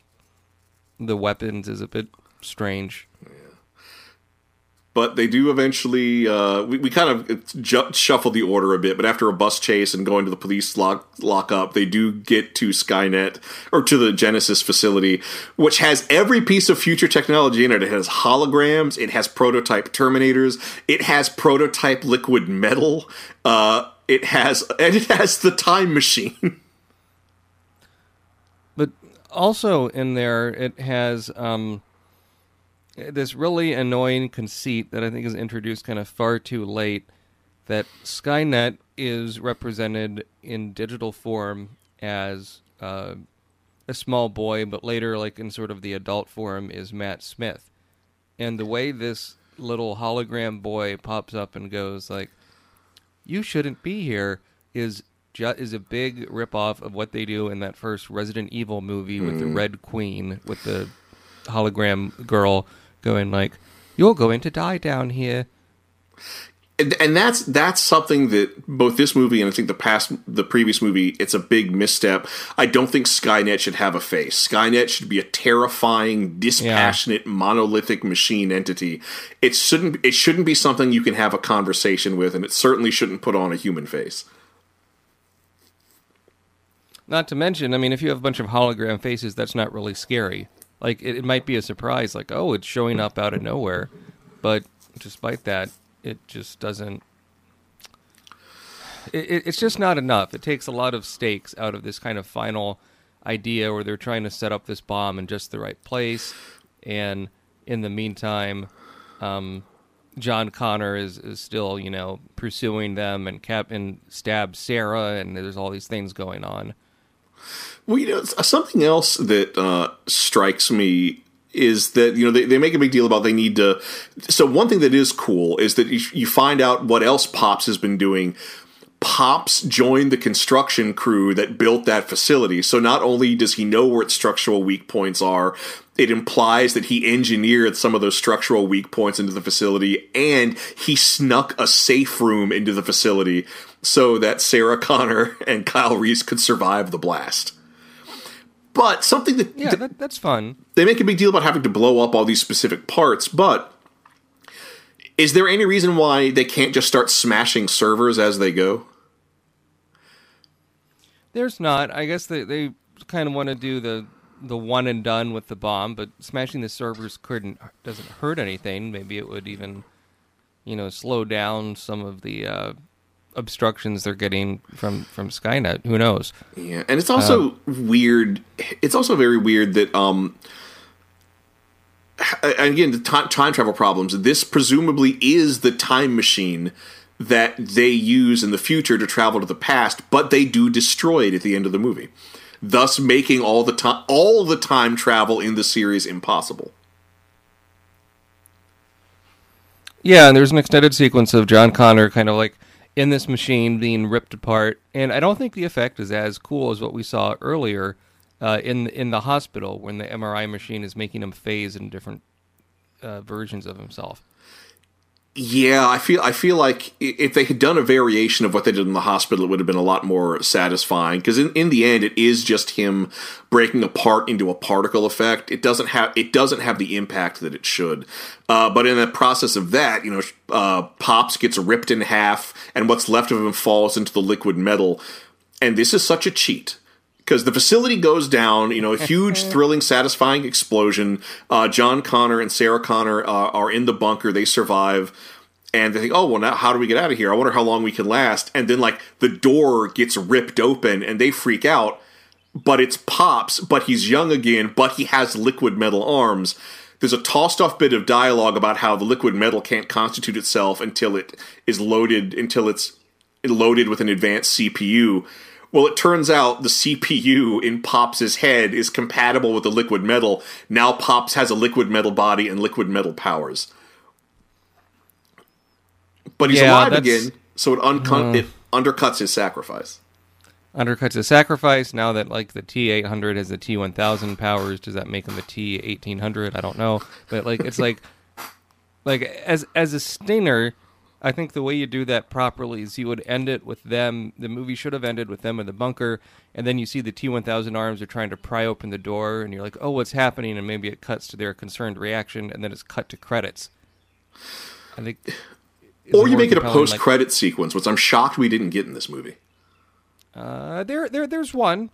the weapons is a bit strange. But they do eventually. Uh, we, we kind of ju- shuffle the order a bit, but after a bus chase and going to the police lock lockup, they do get to Skynet or to the Genisys facility, which has every piece of future technology in it. It has holograms, it has prototype Terminators, it has prototype liquid metal, uh, it has and it has the time machine. (laughs) But also in there, it has um, this really annoying conceit that I think is introduced kind of far too late. That Skynet is represented in digital form as uh, a small boy, but later, like in sort of the adult form, is Matt Smith. And the way this little hologram boy pops up and goes like, "You shouldn't be here," is ju- is a big ripoff of what they do in that first Resident Evil movie with the Red Queen with the hologram girl going like, "You're going to die down here." and, and that's that's something that both this movie and I think the past the previous movie it's a big misstep. I don't think Skynet should have a face. Skynet should be a terrifying, dispassionate, monolithic machine entity. It shouldn't it shouldn't be something you can have a conversation with, and it certainly shouldn't put on a human face. Not to mention, I mean, if you have a bunch of hologram faces, that's not really scary. Like it, it might be a surprise, like oh, it's showing up out of nowhere, but despite that, it just doesn't. It, it, it's just not enough. It takes a lot of stakes out of this kind of final idea where they're trying to set up this bomb in just the right place, and in the meantime, um, John Connor is, is still, you know, pursuing them and cap and Sarah, and there's all these things going on. Well, you know, something else that uh, strikes me is that you know they, they make a big deal about they need to. So one thing that is cool is that you, you find out what else Pops has been doing. Pops joined the construction crew that built that facility. So not only does he know where its structural weak points are, it implies that he engineered some of those structural weak points into the facility and he snuck a safe room into the facility so that Sarah Connor (laughs) and Kyle Reese could survive the blast. But something that, Yeah, that, that's fun. they make a big deal about having to blow up all these specific parts, but is there any reason why they can't just start smashing servers as they go? There's not. I guess they, they kind of want to do the the one and done with the bomb, but smashing the servers couldn't doesn't hurt anything. Maybe it would even, you know, slow down some of the uh, obstructions they're getting from from Skynet. Who knows? Yeah, and it's also weird. It's also very weird that um and again the time, time travel problems. This presumably is the time machine that they use in the future to travel to the past, but they do destroy it at the end of the movie, thus making all the time all the time travel in the series impossible. Yeah, and there's an extended sequence of John Connor kind of like in this machine being ripped apart, and I don't think the effect is as cool as what we saw earlier uh, in in the hospital when the MRI machine is making him phase in different uh, versions of himself. Yeah, I feel I feel like if they had done a variation of what they did in the hospital, it would have been a lot more satisfying. Because in, in the end, it is just him breaking apart into a particle effect. It doesn't have it doesn't have the impact that it should. Uh, but in the process of that, you know, uh, Pops gets ripped in half, and what's left of him falls into the liquid metal. And this is such a cheat because the facility goes down. You know, a huge, (laughs) thrilling, satisfying explosion. Uh, John Connor and Sarah Connor uh, are in the bunker. They survive, and they think, "Oh, well, now how do we get out of here? I wonder how long we can last." And then, like, the door gets ripped open, and they freak out. But it's Pops, but he's young again, but he has liquid metal arms. There's a tossed off bit of dialogue about how the liquid metal can't constitute itself until it is loaded, until it's loaded with an advanced CPU. Well, it turns out the CPU in Pops' head is compatible with the liquid metal. Now Pops has a liquid metal body and liquid metal powers. But he's Yeah, alive that's- again, so it, uncon- hmm. it undercuts his sacrifice. Undercuts his sacrifice. Now that like the T eight hundred has the T one thousand powers, does that make him a T eighteen hundred? I don't know, but like it's like (laughs) like as as a stinger. I think the way you do that properly is you would end it with them. The movie should have ended with them in the bunker, and then you see the T one thousand arms are trying to pry open the door, and you're like, "Oh, what's happening?" And maybe it cuts to their concerned reaction, and then it's cut to credits. I think, (sighs) Or you make it a post credit sequence, which I'm shocked we didn't get in this movie. Uh, there, there, there's one.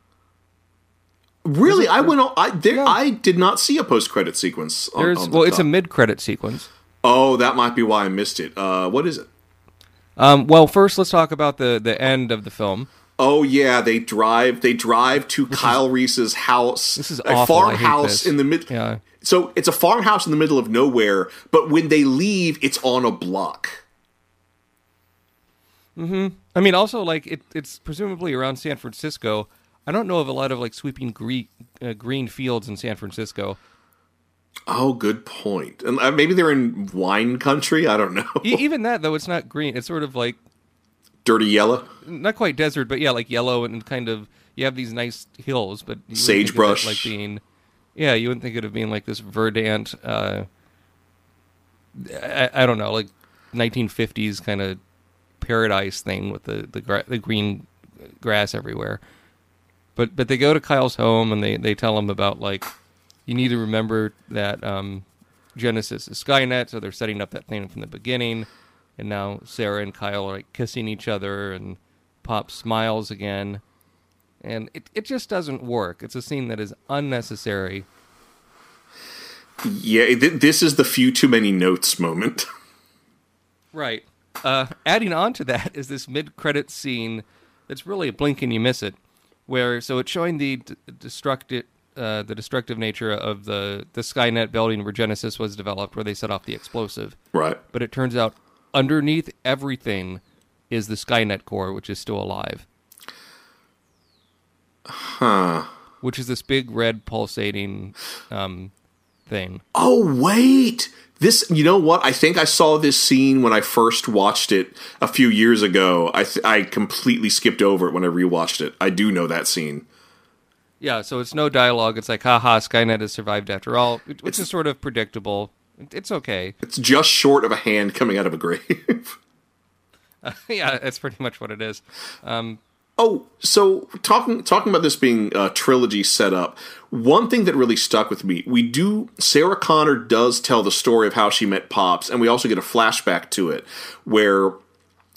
Really, I went. On, I there, Yeah. I did not see a post credit sequence. On, There's on the well, it's a mid-credit sequence. Oh, that might be why I missed it. Uh, what is it? Um, well, first let's talk about the the end of the film. Oh yeah, they drive. They drive to Kyle Reese's house. This is a awful. I hate farmhouse this. in the mid. Yeah. So it's a farmhouse in the middle of nowhere, but when they leave, it's on a block. Hmm. I mean, also like it, it's presumably around San Francisco. I don't know of a lot of like sweeping green uh, green fields in San Francisco. Oh, good point. And uh, maybe they're in wine country. I don't know. Even that though, it's not green. It's sort of like Dirty yellow. not quite desert, but yeah, like yellow and kind of. You have these nice hills, but you wouldn't think of Sagebrush. like being. Yeah, you wouldn't think it of being like this verdant. Uh, I, I don't know, like 1950s kind of paradise thing with the the, gra- the green grass everywhere. But but they go to Kyle's home and they they tell him about like you need to remember that um, Genisys is Skynet, so they're setting up that thing from the beginning. And now Sarah and Kyle are like kissing each other, and Pop smiles again, and it it just doesn't work. It's a scene that is unnecessary. Yeah, th- this is the few too many notes moment. (laughs) Right. Uh, adding on to that (laughs) is this mid-credit scene that's really a blink and you miss it, where so it's showing the d- destructed uh, the destructive nature of the the Skynet building where Genisys was developed, where they set off the explosive. Right. But it turns out underneath everything is the Skynet core, which is still alive. Huh. Which is this big red pulsating um, thing. Oh wait, this. You know what? I think I saw this scene when I first watched it a few years ago. I th- I completely skipped over it when I rewatched it. I do know that scene. Yeah, so it's no dialogue. It's like, haha, Skynet has survived after all, which is sort of predictable. It's okay. It's just short of a hand coming out of a grave. (laughs) (laughs) yeah, that's pretty much what it is. Um, Oh, so talking talking about this being a trilogy set up, one thing that really stuck with me, we do Sarah Connor does tell the story of how she met Pops, and we also get a flashback to it where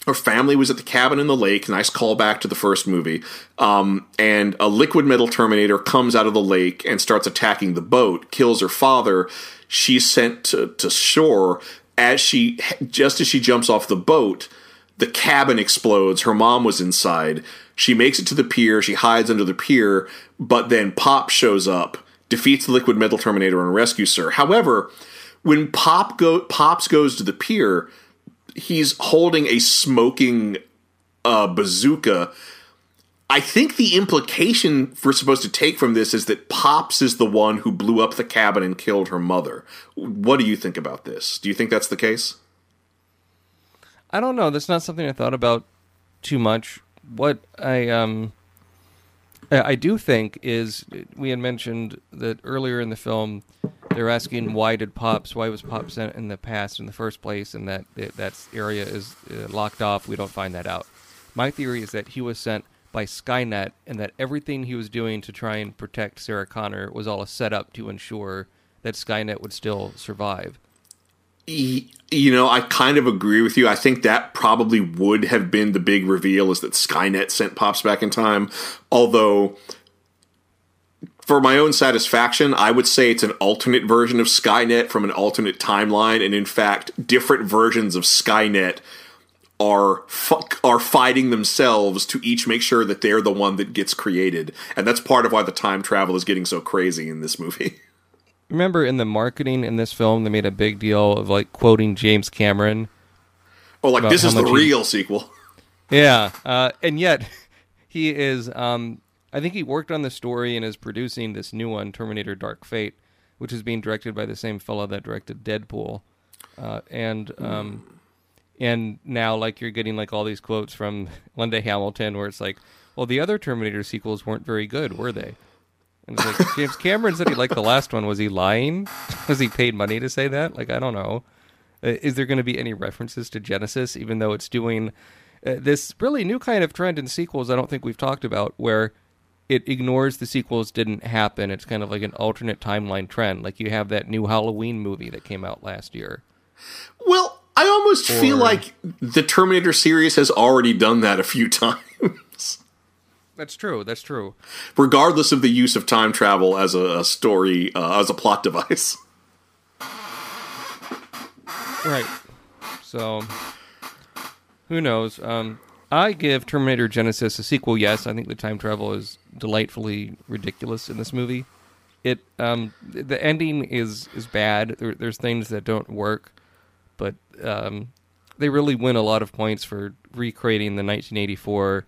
her family was at the cabin in the lake. Nice callback to the first movie. Um, and a liquid metal Terminator comes out of the lake and starts attacking the boat, kills her father. She's sent to, to shore. As she, just as she jumps off the boat, the cabin explodes. Her mom was inside. She makes it to the pier. She hides under the pier, but then Pop shows up, defeats the liquid metal Terminator, and rescues her. However, when Pop go Pops goes to the pier, he's holding a smoking uh, bazooka. I think the implication we're supposed to take from this is that Pops is the one who blew up the cabin and killed her mother. What do you think about this? Do you think that's the case? I don't know. That's not something I thought about too much. What I um I I do think is we had mentioned that earlier in the film they're asking why did Pops why was Pops sent in the past in the first place and that that area is uh, locked off. We don't find that out. My theory is that he was sent by Skynet and that everything he was doing to try and protect Sarah Connor was all a setup to ensure that Skynet would still survive. You know, I kind of agree with you. I think that probably would have been the big reveal is that Skynet sent Pops back in time. Although, for my own satisfaction, I would say it's an alternate version of Skynet from an alternate timeline. And in fact, different versions of Skynet are fu- are fighting themselves to each make sure that they're the one that gets created. And that's part of why the time travel is getting so crazy in this movie. (laughs) Remember in the marketing in this film, they made a big deal of like quoting James Cameron. Oh, like this is the much he- real sequel. (laughs) Yeah, uh, and yet (laughs) he is. Um, I think he worked on the story and is producing this new one, Terminator: Dark Fate, which is being directed by the same fellow that directed Deadpool, uh, and um, and now like you're getting like all these quotes from (laughs) Linda Hamilton, where it's like, well, the other Terminator sequels weren't very good, were they? And it's like James (laughs) Cameron said he liked the last one. Was he lying? (laughs) Was he paid money to say that? Like I don't know. Uh, Is there going to be any references to Genisys, even though it's doing uh, this really new kind of trend in sequels? I don't think we've talked about where it ignores the sequels didn't happen. It's kind of like an alternate timeline trend. Like you have that new Halloween movie that came out last year. Well, I almost feel like the Terminator series has already done that a few (laughs) times, That's true. That's true. regardless of the use of time travel as a, a story, uh, as a plot device. Right. So, who knows? Um, I give Terminator Genisys a sequel. Yes, I think the time travel is delightfully ridiculous in this movie. It um, the ending is is bad. There, there's things that don't work, but um, they really win a lot of points for recreating the 1984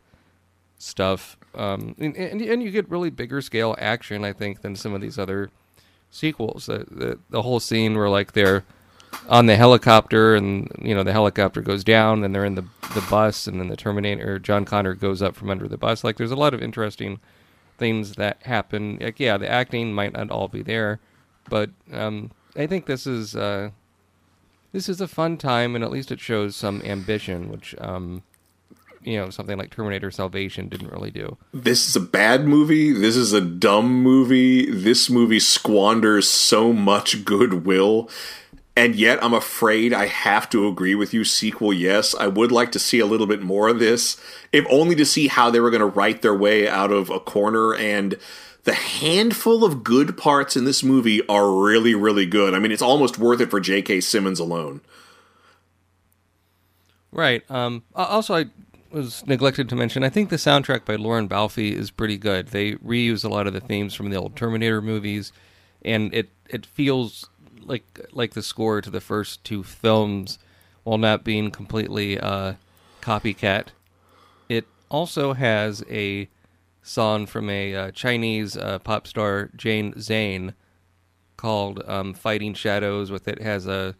stuff. Um, and, and and you get really bigger scale action, I think, than some of these other sequels. The the, the whole scene where like they're on the helicopter and you know the helicopter goes down and they're in the the bus and then the terminator john connor goes up from under the bus like there's a lot of interesting things that happen like yeah the acting might not all be there but um i think this is uh this is a fun time and at least it shows some ambition which um you know something like terminator salvation didn't really do This is a bad movie. This is a dumb movie. This movie squanders so much goodwill. And yet, I'm afraid I have to agree with you. Sequel, yes. I would like to see a little bit more of this, if only to see how they were going to write their way out of a corner. And the handful of good parts in this movie are really, really good. I mean, it's almost worth it for J.K. Simmons alone. Right. Um. Also, I was neglected to mention. I think the soundtrack by Lorne Balfe is pretty good. They reuse a lot of the themes from the old Terminator movies, and it it feels like like the score to the first two films, while not being completely uh, copycat. It also has a song from a uh, Chinese uh, pop star Jane Zhang called um, "Fighting Shadows." With it has a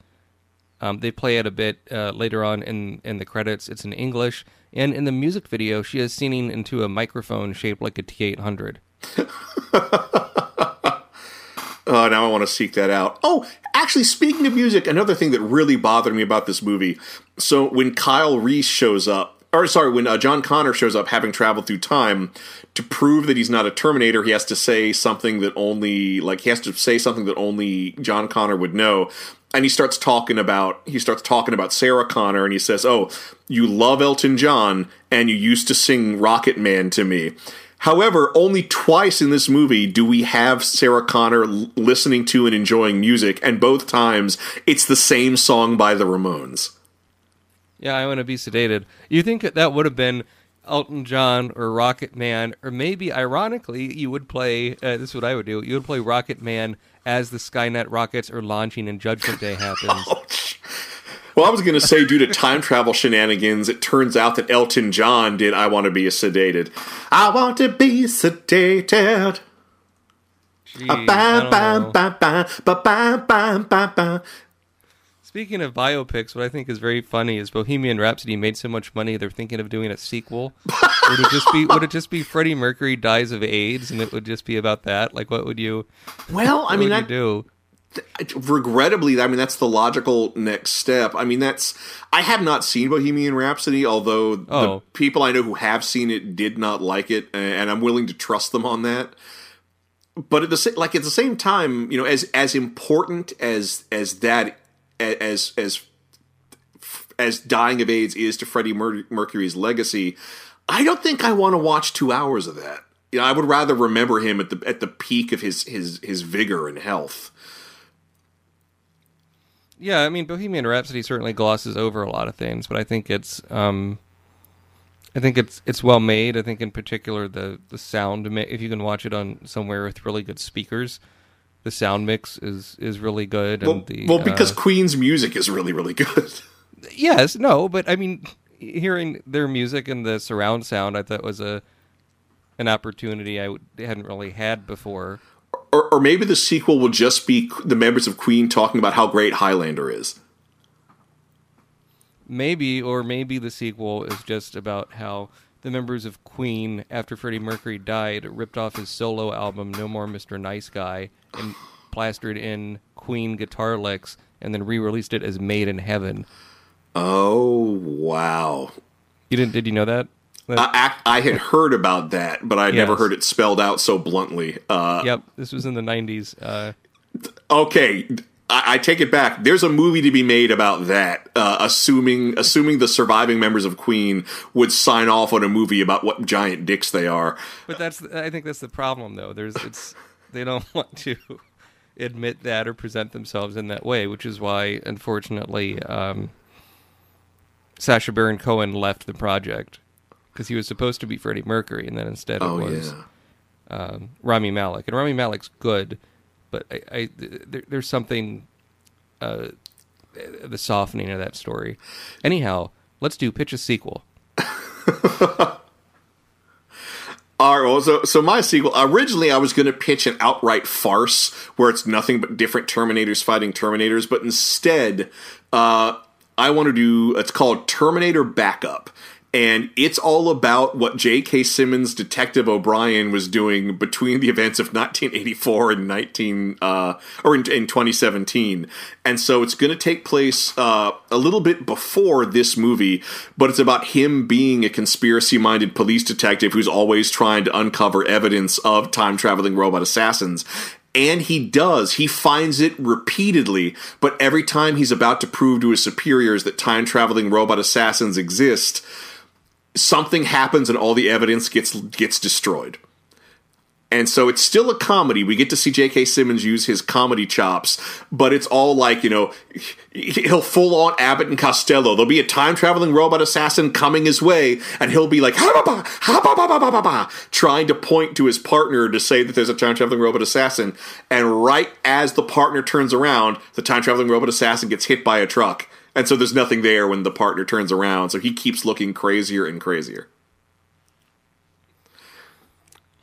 um, they play it a bit uh, later on in in the credits. It's in English, and in the music video, she is singing into a microphone shaped like a T eight hundred. (laughs) Oh, now I want to seek that out. Oh, actually, speaking of music, another thing that really bothered me about this movie. So when Kyle Reese shows up, or sorry, when uh, John Connor shows up, having traveled through time, to prove that he's not a Terminator, he has to say something that only, like, he has to say something that only John Connor would know. And he starts talking about he starts talking about Sarah Connor, and he says, "Oh, you love Elton John, and you used to sing Rocket Man to me." However, only twice in this movie do we have Sarah Connor l- listening to and enjoying music, and both times it's the same song by the Ramones. Yeah, I want to be sedated. You think that that would have been Elton John or Rocket Man, or maybe ironically, you would play. Uh, this is what I would do. You would play Rocket Man as the Skynet rockets are launching and Judgment Day (laughs) happens. Well, I was going to say, due to time travel shenanigans, it turns out that Elton John did I Want to Be Sedated. I want to be sedated. I. Speaking of biopics, what I think is very funny is Bohemian Rhapsody made so much money they're thinking of doing a sequel. would it just be would it just be Freddie Mercury dies of AIDS and it would just be about that? Like what would you Well, I mean, you do? Regrettably, I mean that's the logical next step. I mean that's I have not seen Bohemian Rhapsody, although the Oh. people I know who have seen it did not like it, and I'm willing to trust them on that. But at the like at the same time, you know, as as important as as that as as as dying of AIDS is to Freddie Mer- Mercury's legacy, I don't think I want to watch two hours of that. You know, I would rather remember him at the at the peak of his his his vigor and health. Yeah, I mean Bohemian Rhapsody certainly glosses over a lot of things, but I think it's um I think it's it's well made. I think in particular the the sound if you can watch it on somewhere with really good speakers, the sound mix is is really good Well, and the well, because uh, Queen's music is really, really good. (laughs) Yes, no, but I mean, hearing their music and the surround sound, I thought was a an opportunity I hadn't really had before. Or, or maybe the sequel will just be the members of Queen talking about how great Highlander is. Maybe, or maybe the sequel is just about how the members of Queen, after Freddie Mercury died, ripped off his solo album "No More Mr. Nice Guy" and plastered in Queen guitar licks, and then re-released it as "Made in Heaven." Oh wow! You didn't? Did you know that? I, I had heard about that, but I never heard it spelled out so bluntly. Uh, yep, this was in the '90s. Uh, okay, I, I take it back. There's a movie to be made about that. Uh, assuming assuming the surviving members of Queen would sign off on a movie about what giant dicks they are. But that's I think that's the problem though. There's it's they don't (laughs) want to admit that or present themselves in that way, which is why unfortunately um, Sacha Baron Cohen left the project because he was supposed to be Freddie Mercury and then instead it Oh was yeah. um, Rami Malek. And Rami Malek's good, but I, I there, there's something uh, the softening of that story. Anyhow, let's do pitch a sequel. (laughs) All right, well, so, so my sequel, originally I was going to pitch an outright farce where it's nothing but different Terminators fighting Terminators, but instead, uh, I want to do, it's called Terminator Backup. And it's all about what J.K. Simmons' Detective O'Brien was doing between the events of 1984 and 19 uh, or in, in 2017. And so it's going to take place uh, a little bit before this movie, but it's about him being a conspiracy-minded police detective who's always trying to uncover evidence of time-traveling robot assassins. And he does. He finds it repeatedly, but every time he's about to prove to his superiors that time traveling robot assassins exist, something happens and all the evidence gets gets destroyed. And so it's still a comedy. We get to see J.K. Simmons use his comedy chops, but it's all like, you know, he'll full on Abbott and Costello. There'll be a time traveling robot assassin coming his way, and he'll be like, ha-ba-ba, ha-ba-ba-ba-ba-ba, trying to point to his partner to say that there's a time traveling robot assassin. And right as the partner turns around, the time traveling robot assassin gets hit by a truck. And so there's nothing there when the partner turns around. So he keeps looking crazier and crazier.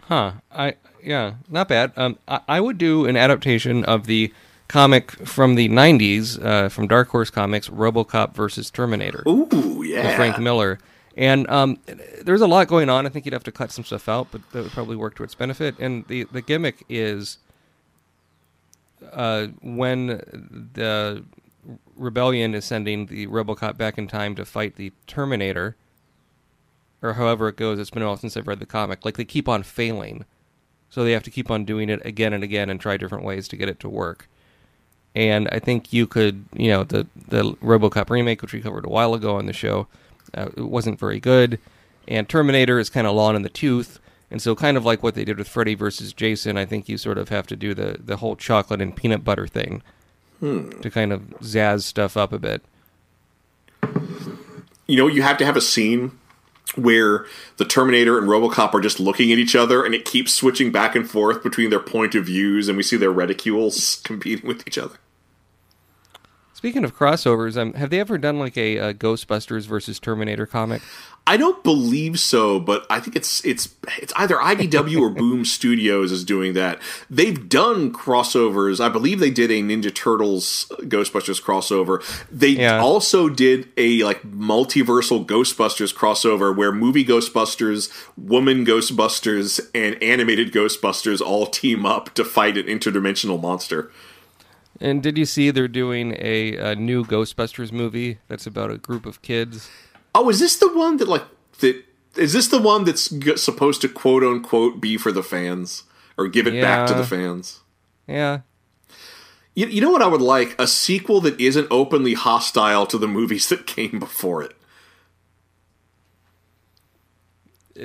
Huh. I yeah, not bad. Um, I, I would do an adaptation of the comic from the '90s uh, from Dark Horse Comics, RoboCop versus Terminator, Ooh, yeah. Frank Miller. And um, there's a lot going on. I think you'd have to cut some stuff out, but that would probably work to its benefit. And the the gimmick is uh, when the rebellion is sending the RoboCop back in time to fight the Terminator, or however it goes. It's been a while since I've read the comic. Like they keep on failing, so they have to keep on doing it again and again and try different ways to get it to work. And I think you could, you know, the the RoboCop remake, which we covered a while ago on the show, uh, it wasn't very good. And Terminator is kind of long in the tooth. And so, kind of like what they did with Freddy versus Jason, I think you sort of have to do the, the whole chocolate and peanut butter thing Hmm. to kind of zazz stuff up a bit. you know, you have to have a scene where the Terminator and RoboCop are just looking at each other, and it keeps switching back and forth between their point of views, and we see their reticules competing with each other. Speaking of crossovers, um, have they ever done like a, uh Ghostbusters versus Terminator comic? I don't believe so, but I think it's it's it's either IDW or Boom (laughs) Studios is doing that. They've done crossovers. I believe they did a Ninja Turtles Ghostbusters crossover. They Yeah. also did a like multiversal Ghostbusters crossover where movie Ghostbusters, woman Ghostbusters, and animated Ghostbusters all team up to fight an interdimensional monster. And did you see they're doing a, a new Ghostbusters movie that's about a group of kids? Oh, is this the one that like that? Is this the one that's g- supposed to quote unquote be for the fans or give it back to the fans? Yeah, You, you know what I would like? A sequel that isn't openly hostile to the movies that came before it.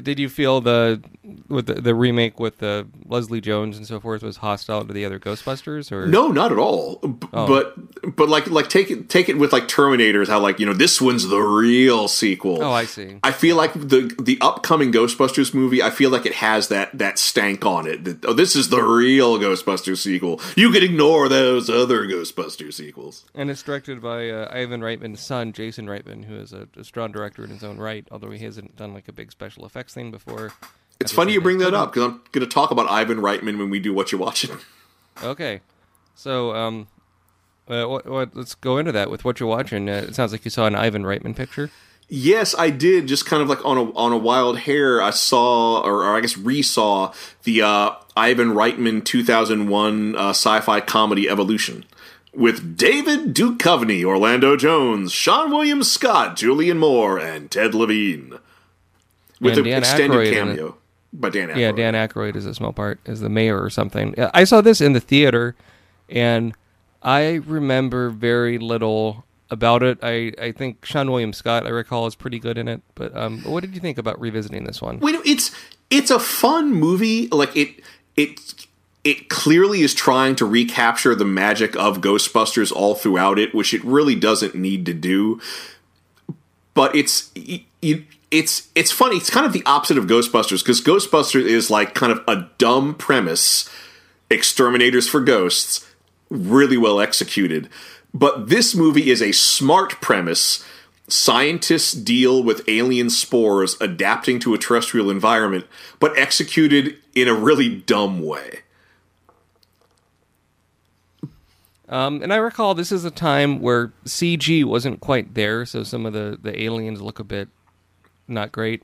Did you feel the with the, the remake with the Leslie Jones and so forth was hostile to the other Ghostbusters? Or No, not at all. B- Oh. But but like like take it take it with like Terminators. How like you know this one's the real sequel. Oh, I see. I feel like the the upcoming Ghostbusters movie. I feel like it has that that stank on it. That oh, this is the real Ghostbusters sequel. You can ignore those other Ghostbusters sequels. And it's directed by uh, Ivan Reitman's son, Jason Reitman, who is a, a strong director in his own right, although he hasn't done like a big special effects thing before. It's funny you bring that up because I'm going to talk about Ivan Reitman when we do what you're watching. (laughs) Okay, so um, uh, what, what, let's go into that with what you're watching. Uh, it sounds like you saw an Ivan Reitman picture. Yes, I did. Just kind of like on a on a wild hair, I saw, or, or I guess resaw the uh, Ivan Reitman 2001 uh, sci-fi comedy Evolution with David Duchovny, Orlando Jones, Seann William Scott, Julianne Moore, and Ted Levine, with an extended Aykroyd it. cameo by Dan Aykroyd. Yeah, Dan Aykroyd is a small part as the mayor or something. I saw this in the theater, and I remember very little about it. I, I think Seann William Scott, I recall, is pretty good in it. But um, what did you think about revisiting this one? Wait, it's it's a fun movie. Like it it it clearly is trying to recapture the magic of Ghostbusters all throughout it, which it really doesn't need to do. But it's y- it's it's funny. It's kind of the opposite of Ghostbusters because Ghostbusters is like kind of a dumb premise, exterminators for ghosts, really well executed. But this movie is a smart premise. Scientists deal with alien spores adapting to a terrestrial environment, but executed in a really dumb way. Um, and I recall this is a time where CG wasn't quite there, so some of the, the aliens look a bit not great.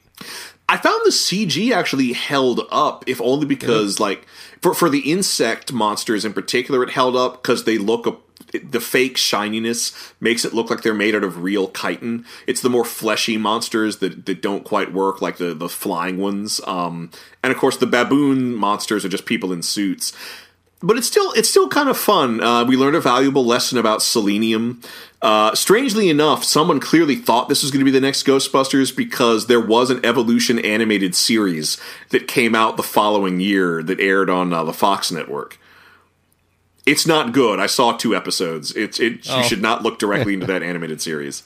I found the CG actually held up, if only because, like, for for the insect monsters in particular, it held up because they look a, the fake shininess makes it look like they're made out of real chitin. It's the more fleshy monsters that, that don't quite work, like the the flying ones. Um, and of course, the baboon monsters are just people in suits. But it's still it's still kind of fun. Uh, we learned a valuable lesson about selenium. Uh, strangely enough, someone clearly thought this was going to be the next Ghostbusters because there was an Evolution animated series that came out the following year that aired on uh, the Fox network. It's not good. I saw two episodes. It's it. Oh. You should not look directly into that (laughs) animated series.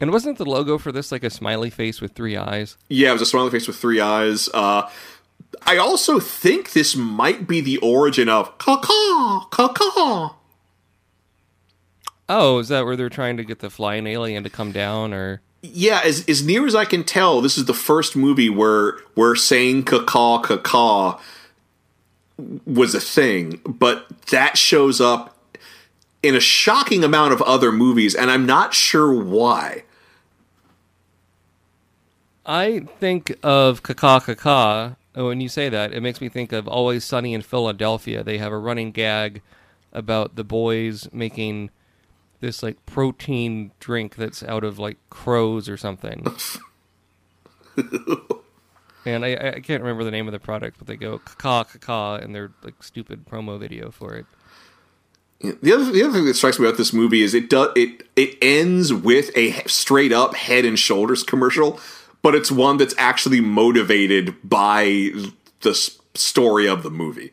And wasn't the logo for this like a smiley face with three eyes? Yeah, it was a smiley face with three eyes. Uh, I also think this might be the origin of caw caw. Oh, is that where they're trying to get the flying alien to come down or Yeah, as as near as I can tell, this is the first movie where where saying caw caw was a thing, but that shows up in a shocking amount of other movies, and I'm not sure why. I think of Kaka Kaka. Oh, when you say that, it makes me think of Always Sunny in Philadelphia. They have a running gag about the boys making this like protein drink that's out of like crows or something. (laughs) and I, I can't remember the name of the product, but they go Kaka Kaka and their like stupid promo video for it. The other the other thing that strikes me about this movie is it does it it ends with a straight up Head and Shoulders commercial, but it's one that's actually motivated by the story of the movie.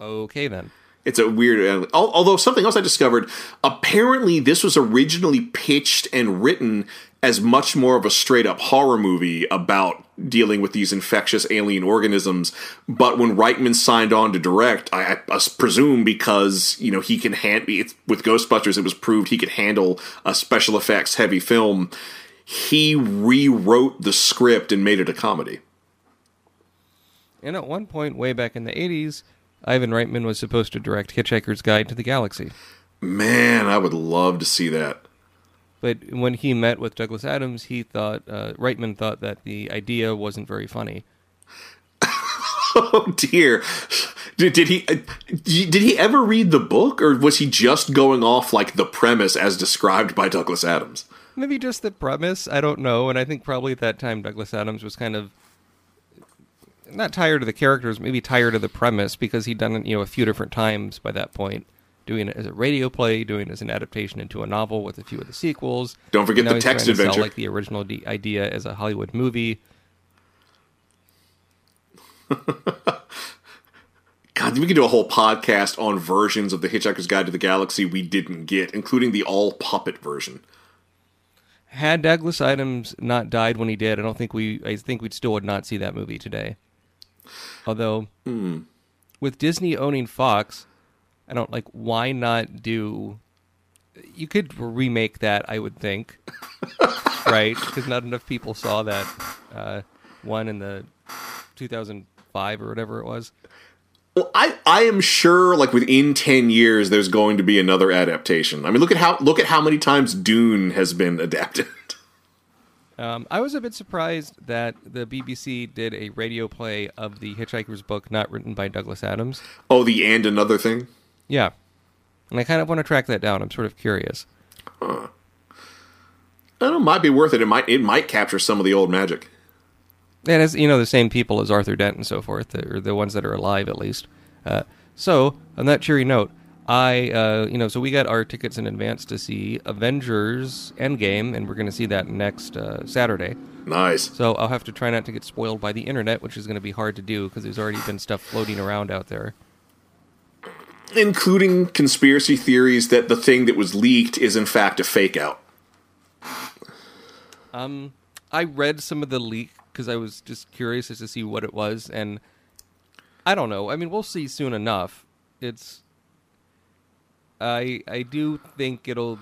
Okay then. It's a weird. uh, Although something else I discovered, apparently this was originally pitched and written as much more of a straight up horror movie about dealing with these infectious alien organisms. But when Reitman signed on to direct, I, I presume because you know he can hand with Ghostbusters, it was proved he could handle a special effects heavy film. He rewrote the script and made it a comedy. And at one point, way back in the 80s, Ivan Reitman was supposed to direct Hitchhiker's Guide to the Galaxy. Man, I would love to see that. But when he met with Douglas Adams, he thought, uh, Reitman thought that the idea wasn't very funny. (laughs) Oh dear. Did, did he uh, did he ever read the book or was he just going off like the premise as described by Douglas Adams? Maybe just the premise, I don't know. And I think probably at that time, Douglas Adams was kind of not tired of the characters, maybe tired of the premise because he'd done it, you know, a few different times by that point. Doing it as a radio play, doing it as an adaptation into a novel with a few of the sequels. Don't forget the text adventure. Sell, like the original d- idea as a Hollywood movie. (laughs) God, we could do a whole podcast on versions of the Hitchhiker's Guide to the Galaxy we didn't get, including the all puppet version. Had Douglas Adams not died when he did, I don't think we. I think we still would not see that movie today. Although, with Disney owning Fox, I don't like. Why not do? You could remake that, I would think, (laughs) right? Because not enough people saw that uh, one in the 2005 or whatever it was. Well, I, I am sure like within ten years there's going to be another adaptation. I mean look at how look at how many times Dune has been adapted. Um, I was a bit surprised that the BBC did a radio play of the Hitchhiker's book, not written by Douglas Adams. oh, the and another thing. Yeah. And I kind of want to track that down. I'm sort of curious. I don't know, might be worth it. It might it might capture some of the old magic. And it's, you know, the same people as Arthur Dent and so forth, or the ones that are alive at least. Uh, so, on that cheery note, I, uh, you know, so we got our tickets in advance to see Avengers Endgame, and we're going to see that next uh, Saturday. Nice. So I'll have to try not to get spoiled by the internet, which is going to be hard to do because there's already been stuff floating around out there. Including conspiracy theories that the thing that was leaked is in fact a fake out. Um, I read some of the leak because I was just curious as to see what it was, and I don't know. I mean, we'll see soon enough. It's I I do think it'll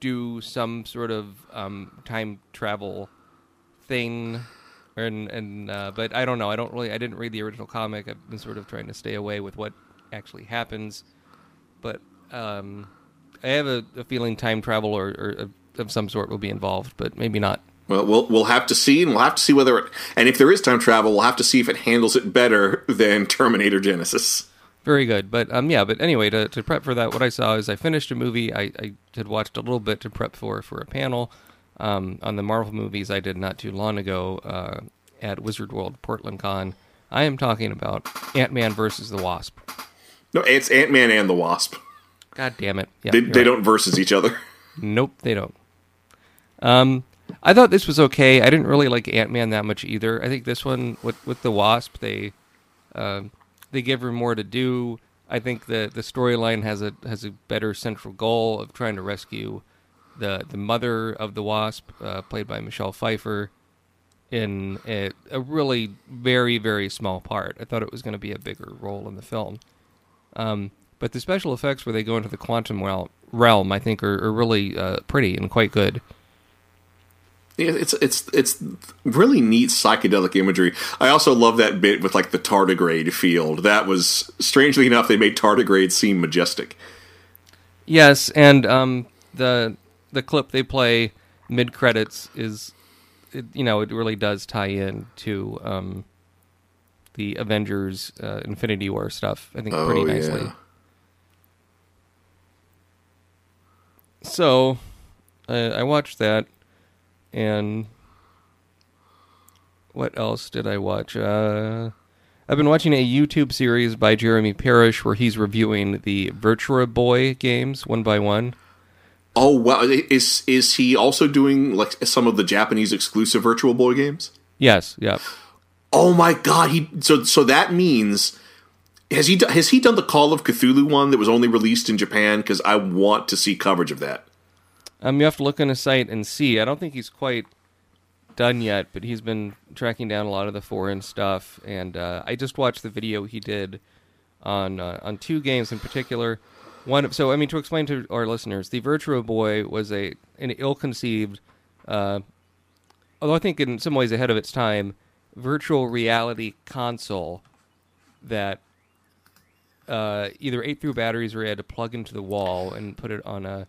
do some sort of um, time travel thing, and and uh, but I don't know. I don't really. I didn't read the original comic. I've been sort of trying to stay away with what actually happens, but um, I have a, a feeling time travel or, or of- of some sort will be involved, but maybe not. Well, we'll we'll have to see, and we'll have to see whether it. And if there is time travel, we'll have to see if it handles it better than Terminator Genisys. Very good, but um, yeah. But anyway, to, to prep for that, what I saw is I finished a movie I, I had watched a little bit to prep for for a panel um, on the Marvel movies I did not too long ago uh, at Wizard World Portland Con. I am talking about Ant Man versus the Wasp. No, it's Ant Man and the Wasp. God damn it! Yeah, They, they right. don't versus each other. Nope, they don't. Um, I thought this was okay. I didn't really like Ant Man that much either. I think this one with with the Wasp, they um they give her more to do. I think the the storyline has a has a better central goal of trying to rescue the the mother of the Wasp, uh, played by Michelle Pfeiffer, in a, a really very very small part. I thought it was going to be a bigger role in the film. Um, but the special effects where they go into the quantum realm, I think, are, are really uh, pretty and quite good. Yeah, It's it's it's really neat psychedelic imagery. I also love that bit with like the tardigrade field. That was strangely enough they made tardigrades seem majestic. Yes, and um, the the clip they play mid credits is, it, you know, it really does tie in to um, the Avengers uh, Infinity War stuff. I think pretty Oh, nicely. yeah. So, I I watched that, and what else did I watch? Uh, I've been watching a YouTube series by Jeremy Parish where he's reviewing the Virtual Boy games one by one. Oh wow! Is is he also doing like some of the Japanese exclusive Virtual Boy games? Yes, yeah. Oh my god! He so so that means has he has he done the Call of Cthulhu one that was only released in Japan? Because I want to see coverage of that. Um, you have to look on his site and see. I don't think he's quite done yet, but he's been tracking down a lot of the foreign stuff. And uh, I just watched the video he did on uh, on two games in particular. One, so I mean, to explain to our listeners, the Virtual Boy was a an ill-conceived, uh, although I think in some ways ahead of its time, virtual reality console that uh, either ate through batteries or you had to plug into the wall and put it on a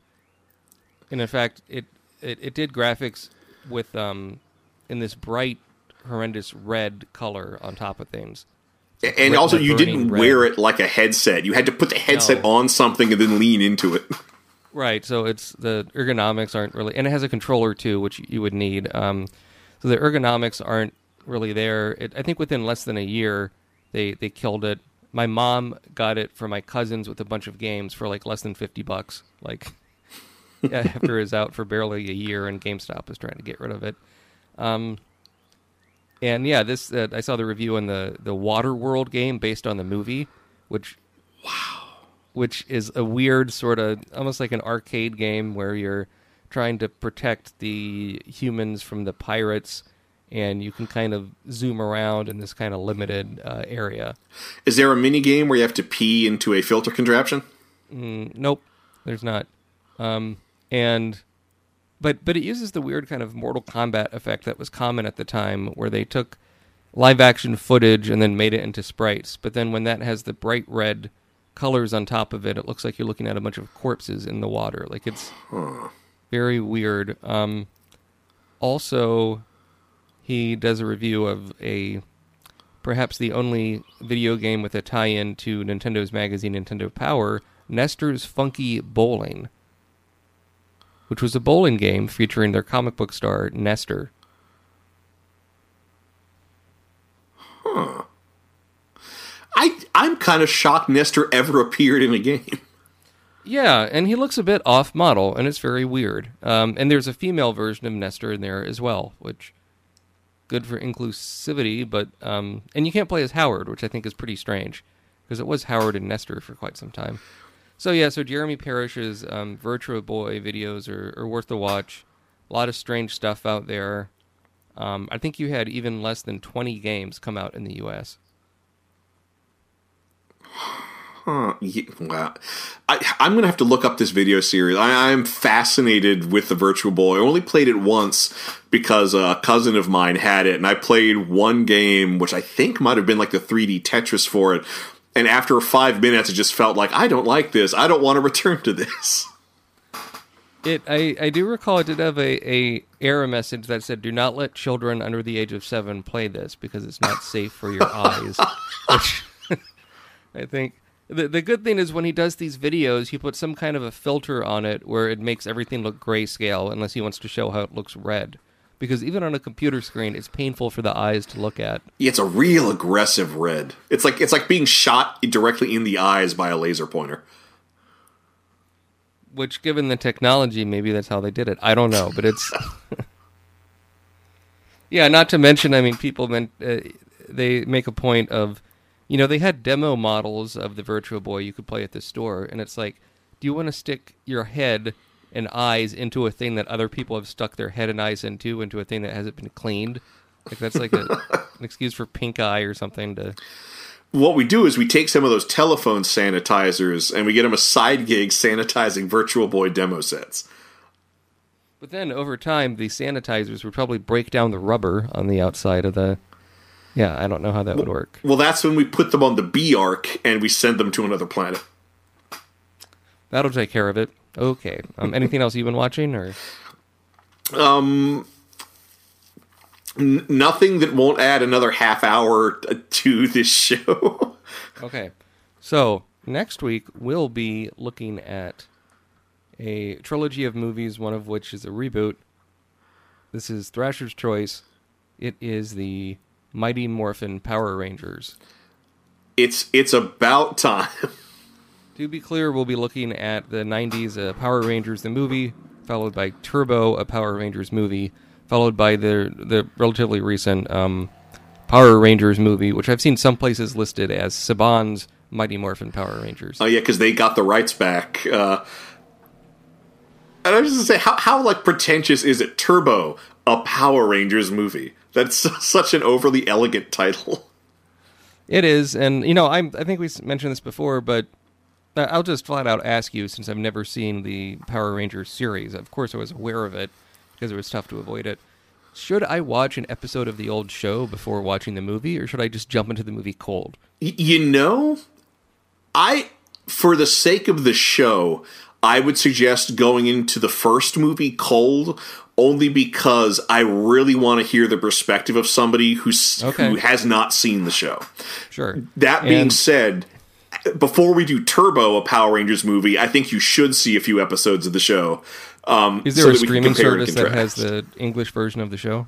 and in fact, it, it, it did graphics with um, in this bright, horrendous red color on top of things. And also, you didn't red. wear it like a headset. You had to put the headset No. on something and then lean into it. Right. So it's the ergonomics aren't really, and it has a controller too, which you would need. Um, so the ergonomics aren't really there. It, I think within less than a year, they they killed it. My mom got it for my cousins with a bunch of games for like less than fifty bucks. Like (laughs) after it was out for barely a year, and GameStop was trying to get rid of it. Um, and yeah, this uh, I saw the review on the the Waterworld game based on the movie, which wow, which is a weird sort of almost like an arcade game where you're trying to protect the humans from the pirates and you can kind of zoom around in this kind of limited uh, area. Is there a mini game where you have to pee into a filter contraption? Nope, there's not. Um, and but but it uses the weird kind of Mortal Kombat effect that was common at the time, where they took live action footage and then made it into sprites. But then when that has the bright red colors on top of it, it looks like you're looking at a bunch of corpses in the water. Like it's very weird. Um, also, he does a review of a perhaps the only video game with a tie-in to Nintendo's magazine Nintendo Power, Nestor's Funky Bowling, which was a bowling game featuring their comic book star Nestor. Huh. I I'm kind of shocked Nestor ever appeared in a game. (laughs) Yeah, and he looks a bit off model, and it's very weird. Um, and there's a female version of Nestor in there as well, which good for inclusivity. But um, and you can't play as Howard, which I think is pretty strange because it was Howard and Nestor for quite some time. So yeah, so Jeremy Parish's um, Virtual Boy videos are, are worth the watch. A lot of strange stuff out there. Um, I think you had even less than 20 games come out in the U.S. Huh, ye- wow. I, I'm going to have to look up this video series. I, I'm fascinated with the Virtual Boy. I only played it once because a cousin of mine had it, and I played one game, which I think might have been like the 3D Tetris for it. And after five minutes, it just felt like, I don't like this. I don't want to (laughs) return to this. It I, I do recall it did have a, a error message that said do not let children under the age of seven play this because it's not safe for your eyes. (laughs) Which (laughs) I think the the good thing is when he does these videos he puts some kind of a filter on it where it makes everything look grayscale unless he wants to show how it looks red. Because even on a computer screen, it's painful for the eyes to look at. It's a real aggressive red. It's like it's like being shot directly in the eyes by a laser pointer. Which, given the technology, maybe that's how they did it. I don't know, but it's. (laughs) yeah, not to mention, I mean, people meant uh, they make a point of, you know, they had demo models of the Virtual Boy you could play at the store, and it's like, do you want to stick your head and eyes into a thing that other people have stuck their head and eyes into, into a thing that hasn't been cleaned? Like that's like a, (laughs) an excuse for pink eye or something to. What we do is we take some of those telephone sanitizers and we get them a side gig sanitizing Virtual Boy demo sets. But then over time, the sanitizers would probably break down the rubber on the outside of the. Yeah, I don't know how that would work. Well, that's when we put them on the B Ark and we send them to another planet. That'll take care of it. Okay. Um, anything else you've been watching, or N- nothing that won't add another half hour to this show. (laughs) okay? So next week we'll be looking at a trilogy of movies, one of which is a reboot. This is Thrasher's Choice. It is the Mighty Morphin Power Rangers. it's it's about time. (laughs) To be clear, we'll be looking at the 90s uh, Power Rangers, the movie, followed by Turbo, a Power Rangers movie, followed by the the relatively recent um, Power Rangers movie, which I've seen some places listed as Saban's Mighty Morphin Power Rangers. Oh yeah, because they got the rights back. Uh, and I was just gonna say, how how like pretentious is it? Turbo, a Power Rangers movie. That's (laughs) such an overly elegant title. It is, and you know, I'm, I think we mentioned this before, but I'll just flat out ask you, since I've never seen the Power Rangers series. Of course, I was aware of it because it was tough to avoid it. Should I watch an episode of the old show before watching the movie, or should I just jump into the movie cold? You know, I for the sake of the show, I would suggest going into the first movie cold. Only because I really want to hear the perspective of somebody who's Okay. who has not seen the show. Sure. That being And- said, before we do Turbo, a Power Rangers movie, I think you should see a few episodes of the show. Um, Is there so a that we can streaming service that has the English version of the show?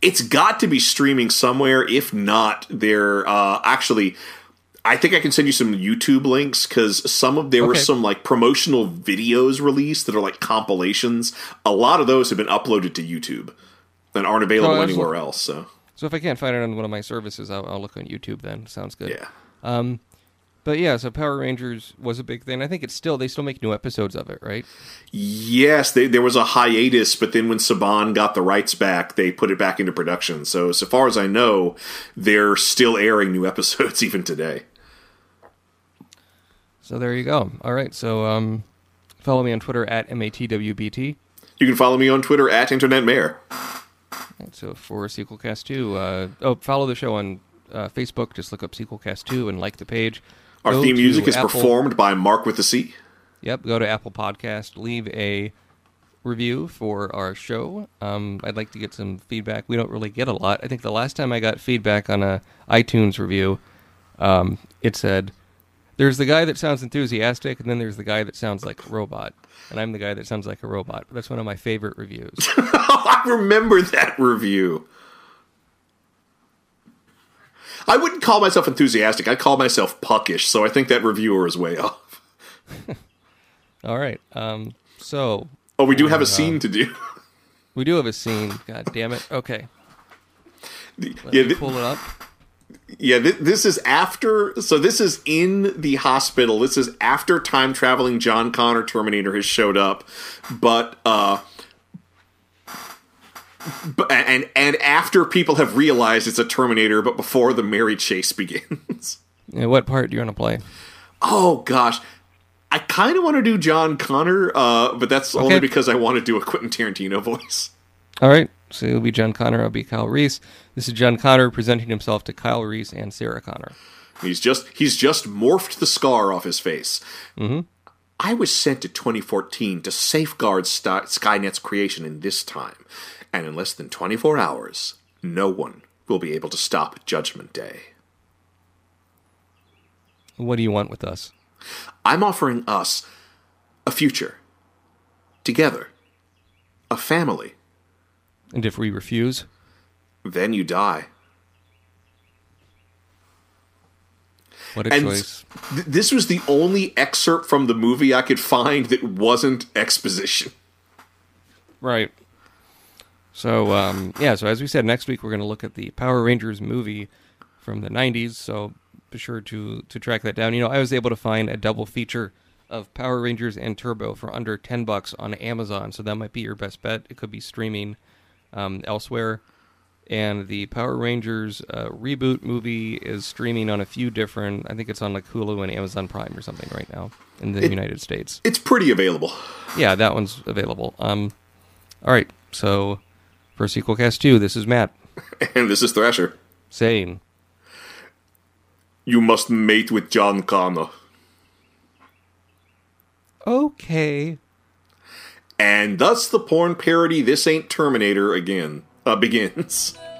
It's got to be streaming somewhere. If not, there uh, actually. I think I can send you some YouTube links because some of there were some like promotional videos released that are like compilations. A lot of those have been uploaded to YouTube and aren't available Oh, anywhere else. So So if I can't find it on one of my services, I'll, I'll look on YouTube. Then sounds good. yeah, But yeah, so Power Rangers was a big thing. I think it's still they still make new episodes of it, right? Yes, they, there was a hiatus, but then when Saban got the rights back, they put it back into production. So, so far as I know, they're still airing new (laughs) episodes even today. So there you go. All right. So um, follow me on Twitter at matwbt. You can follow me on Twitter at Internet Mayor. Right, so for Sequelcast two, uh, oh, follow the show on uh, Facebook. Just look up Sequelcast two and like the page. Our Go theme music is Apple- performed by Mark with the C. Yep. Go to Apple Podcast. Leave a review for our show. Um, I'd like to get some feedback. We don't really get a lot. I think the last time I got feedback on a iTunes review, um, it said, "There's the guy that sounds enthusiastic, and then there's the guy that sounds like a robot." And I'm the guy that sounds like a robot. That's one of my favorite reviews. (laughs) I remember that review. I wouldn't call myself enthusiastic. I'd call myself puckish. So I think that reviewer is way (laughs) off. All right. Um, so Oh, we do have a scene to do. we do have a scene. God damn it. Okay. Let yeah, th- pull it up. Yeah, th- this is after. So this is in the hospital. This is after time traveling John Connor Terminator has showed up, but uh, but and and after people have realized it's a Terminator, but before the merry Chase begins. (laughs) Yeah, what part do you want to play? oh gosh. I kind of want to do John Connor, uh, but that's only because I want to do a Quentin Tarantino (laughs) voice. All right. So it'll be John Connor. I'll be Kyle Reese. This is John Connor presenting himself to Kyle Reese and Sarah Connor. He's just he's just morphed the scar off his face. Mm-hmm. I was sent to 2014 to safeguard St- Skynet's creation in this time, and in less than 24 hours, no one will be able to stop Judgment Day. What do you want with us? I'm offering us a future, together, a family, And if we refuse, Then you die. what a And choice. th- this was the only excerpt from the movie I could find that wasn't exposition. Right. So um, yeah, so as we said, next week we're going to look at the Power Rangers movie from the '90s. So be sure to to track that down. You know, I was able to find a double feature of Power Rangers and Turbo for under ten bucks on Amazon. So that might be your best bet. It could be streaming um, elsewhere. And the Power Rangers uh, reboot movie is streaming on a few different. I think it's on like Hulu and Amazon Prime or something right now in the It- United States. It's pretty available. Yeah, that one's available. Um, all right. So for Sequel Cast 2, this is Matt (laughs) And this is Thrasher. saying, You must mate with John Connor. okay. And thus the porn parody This Ain't Terminator again uh, begins. (laughs)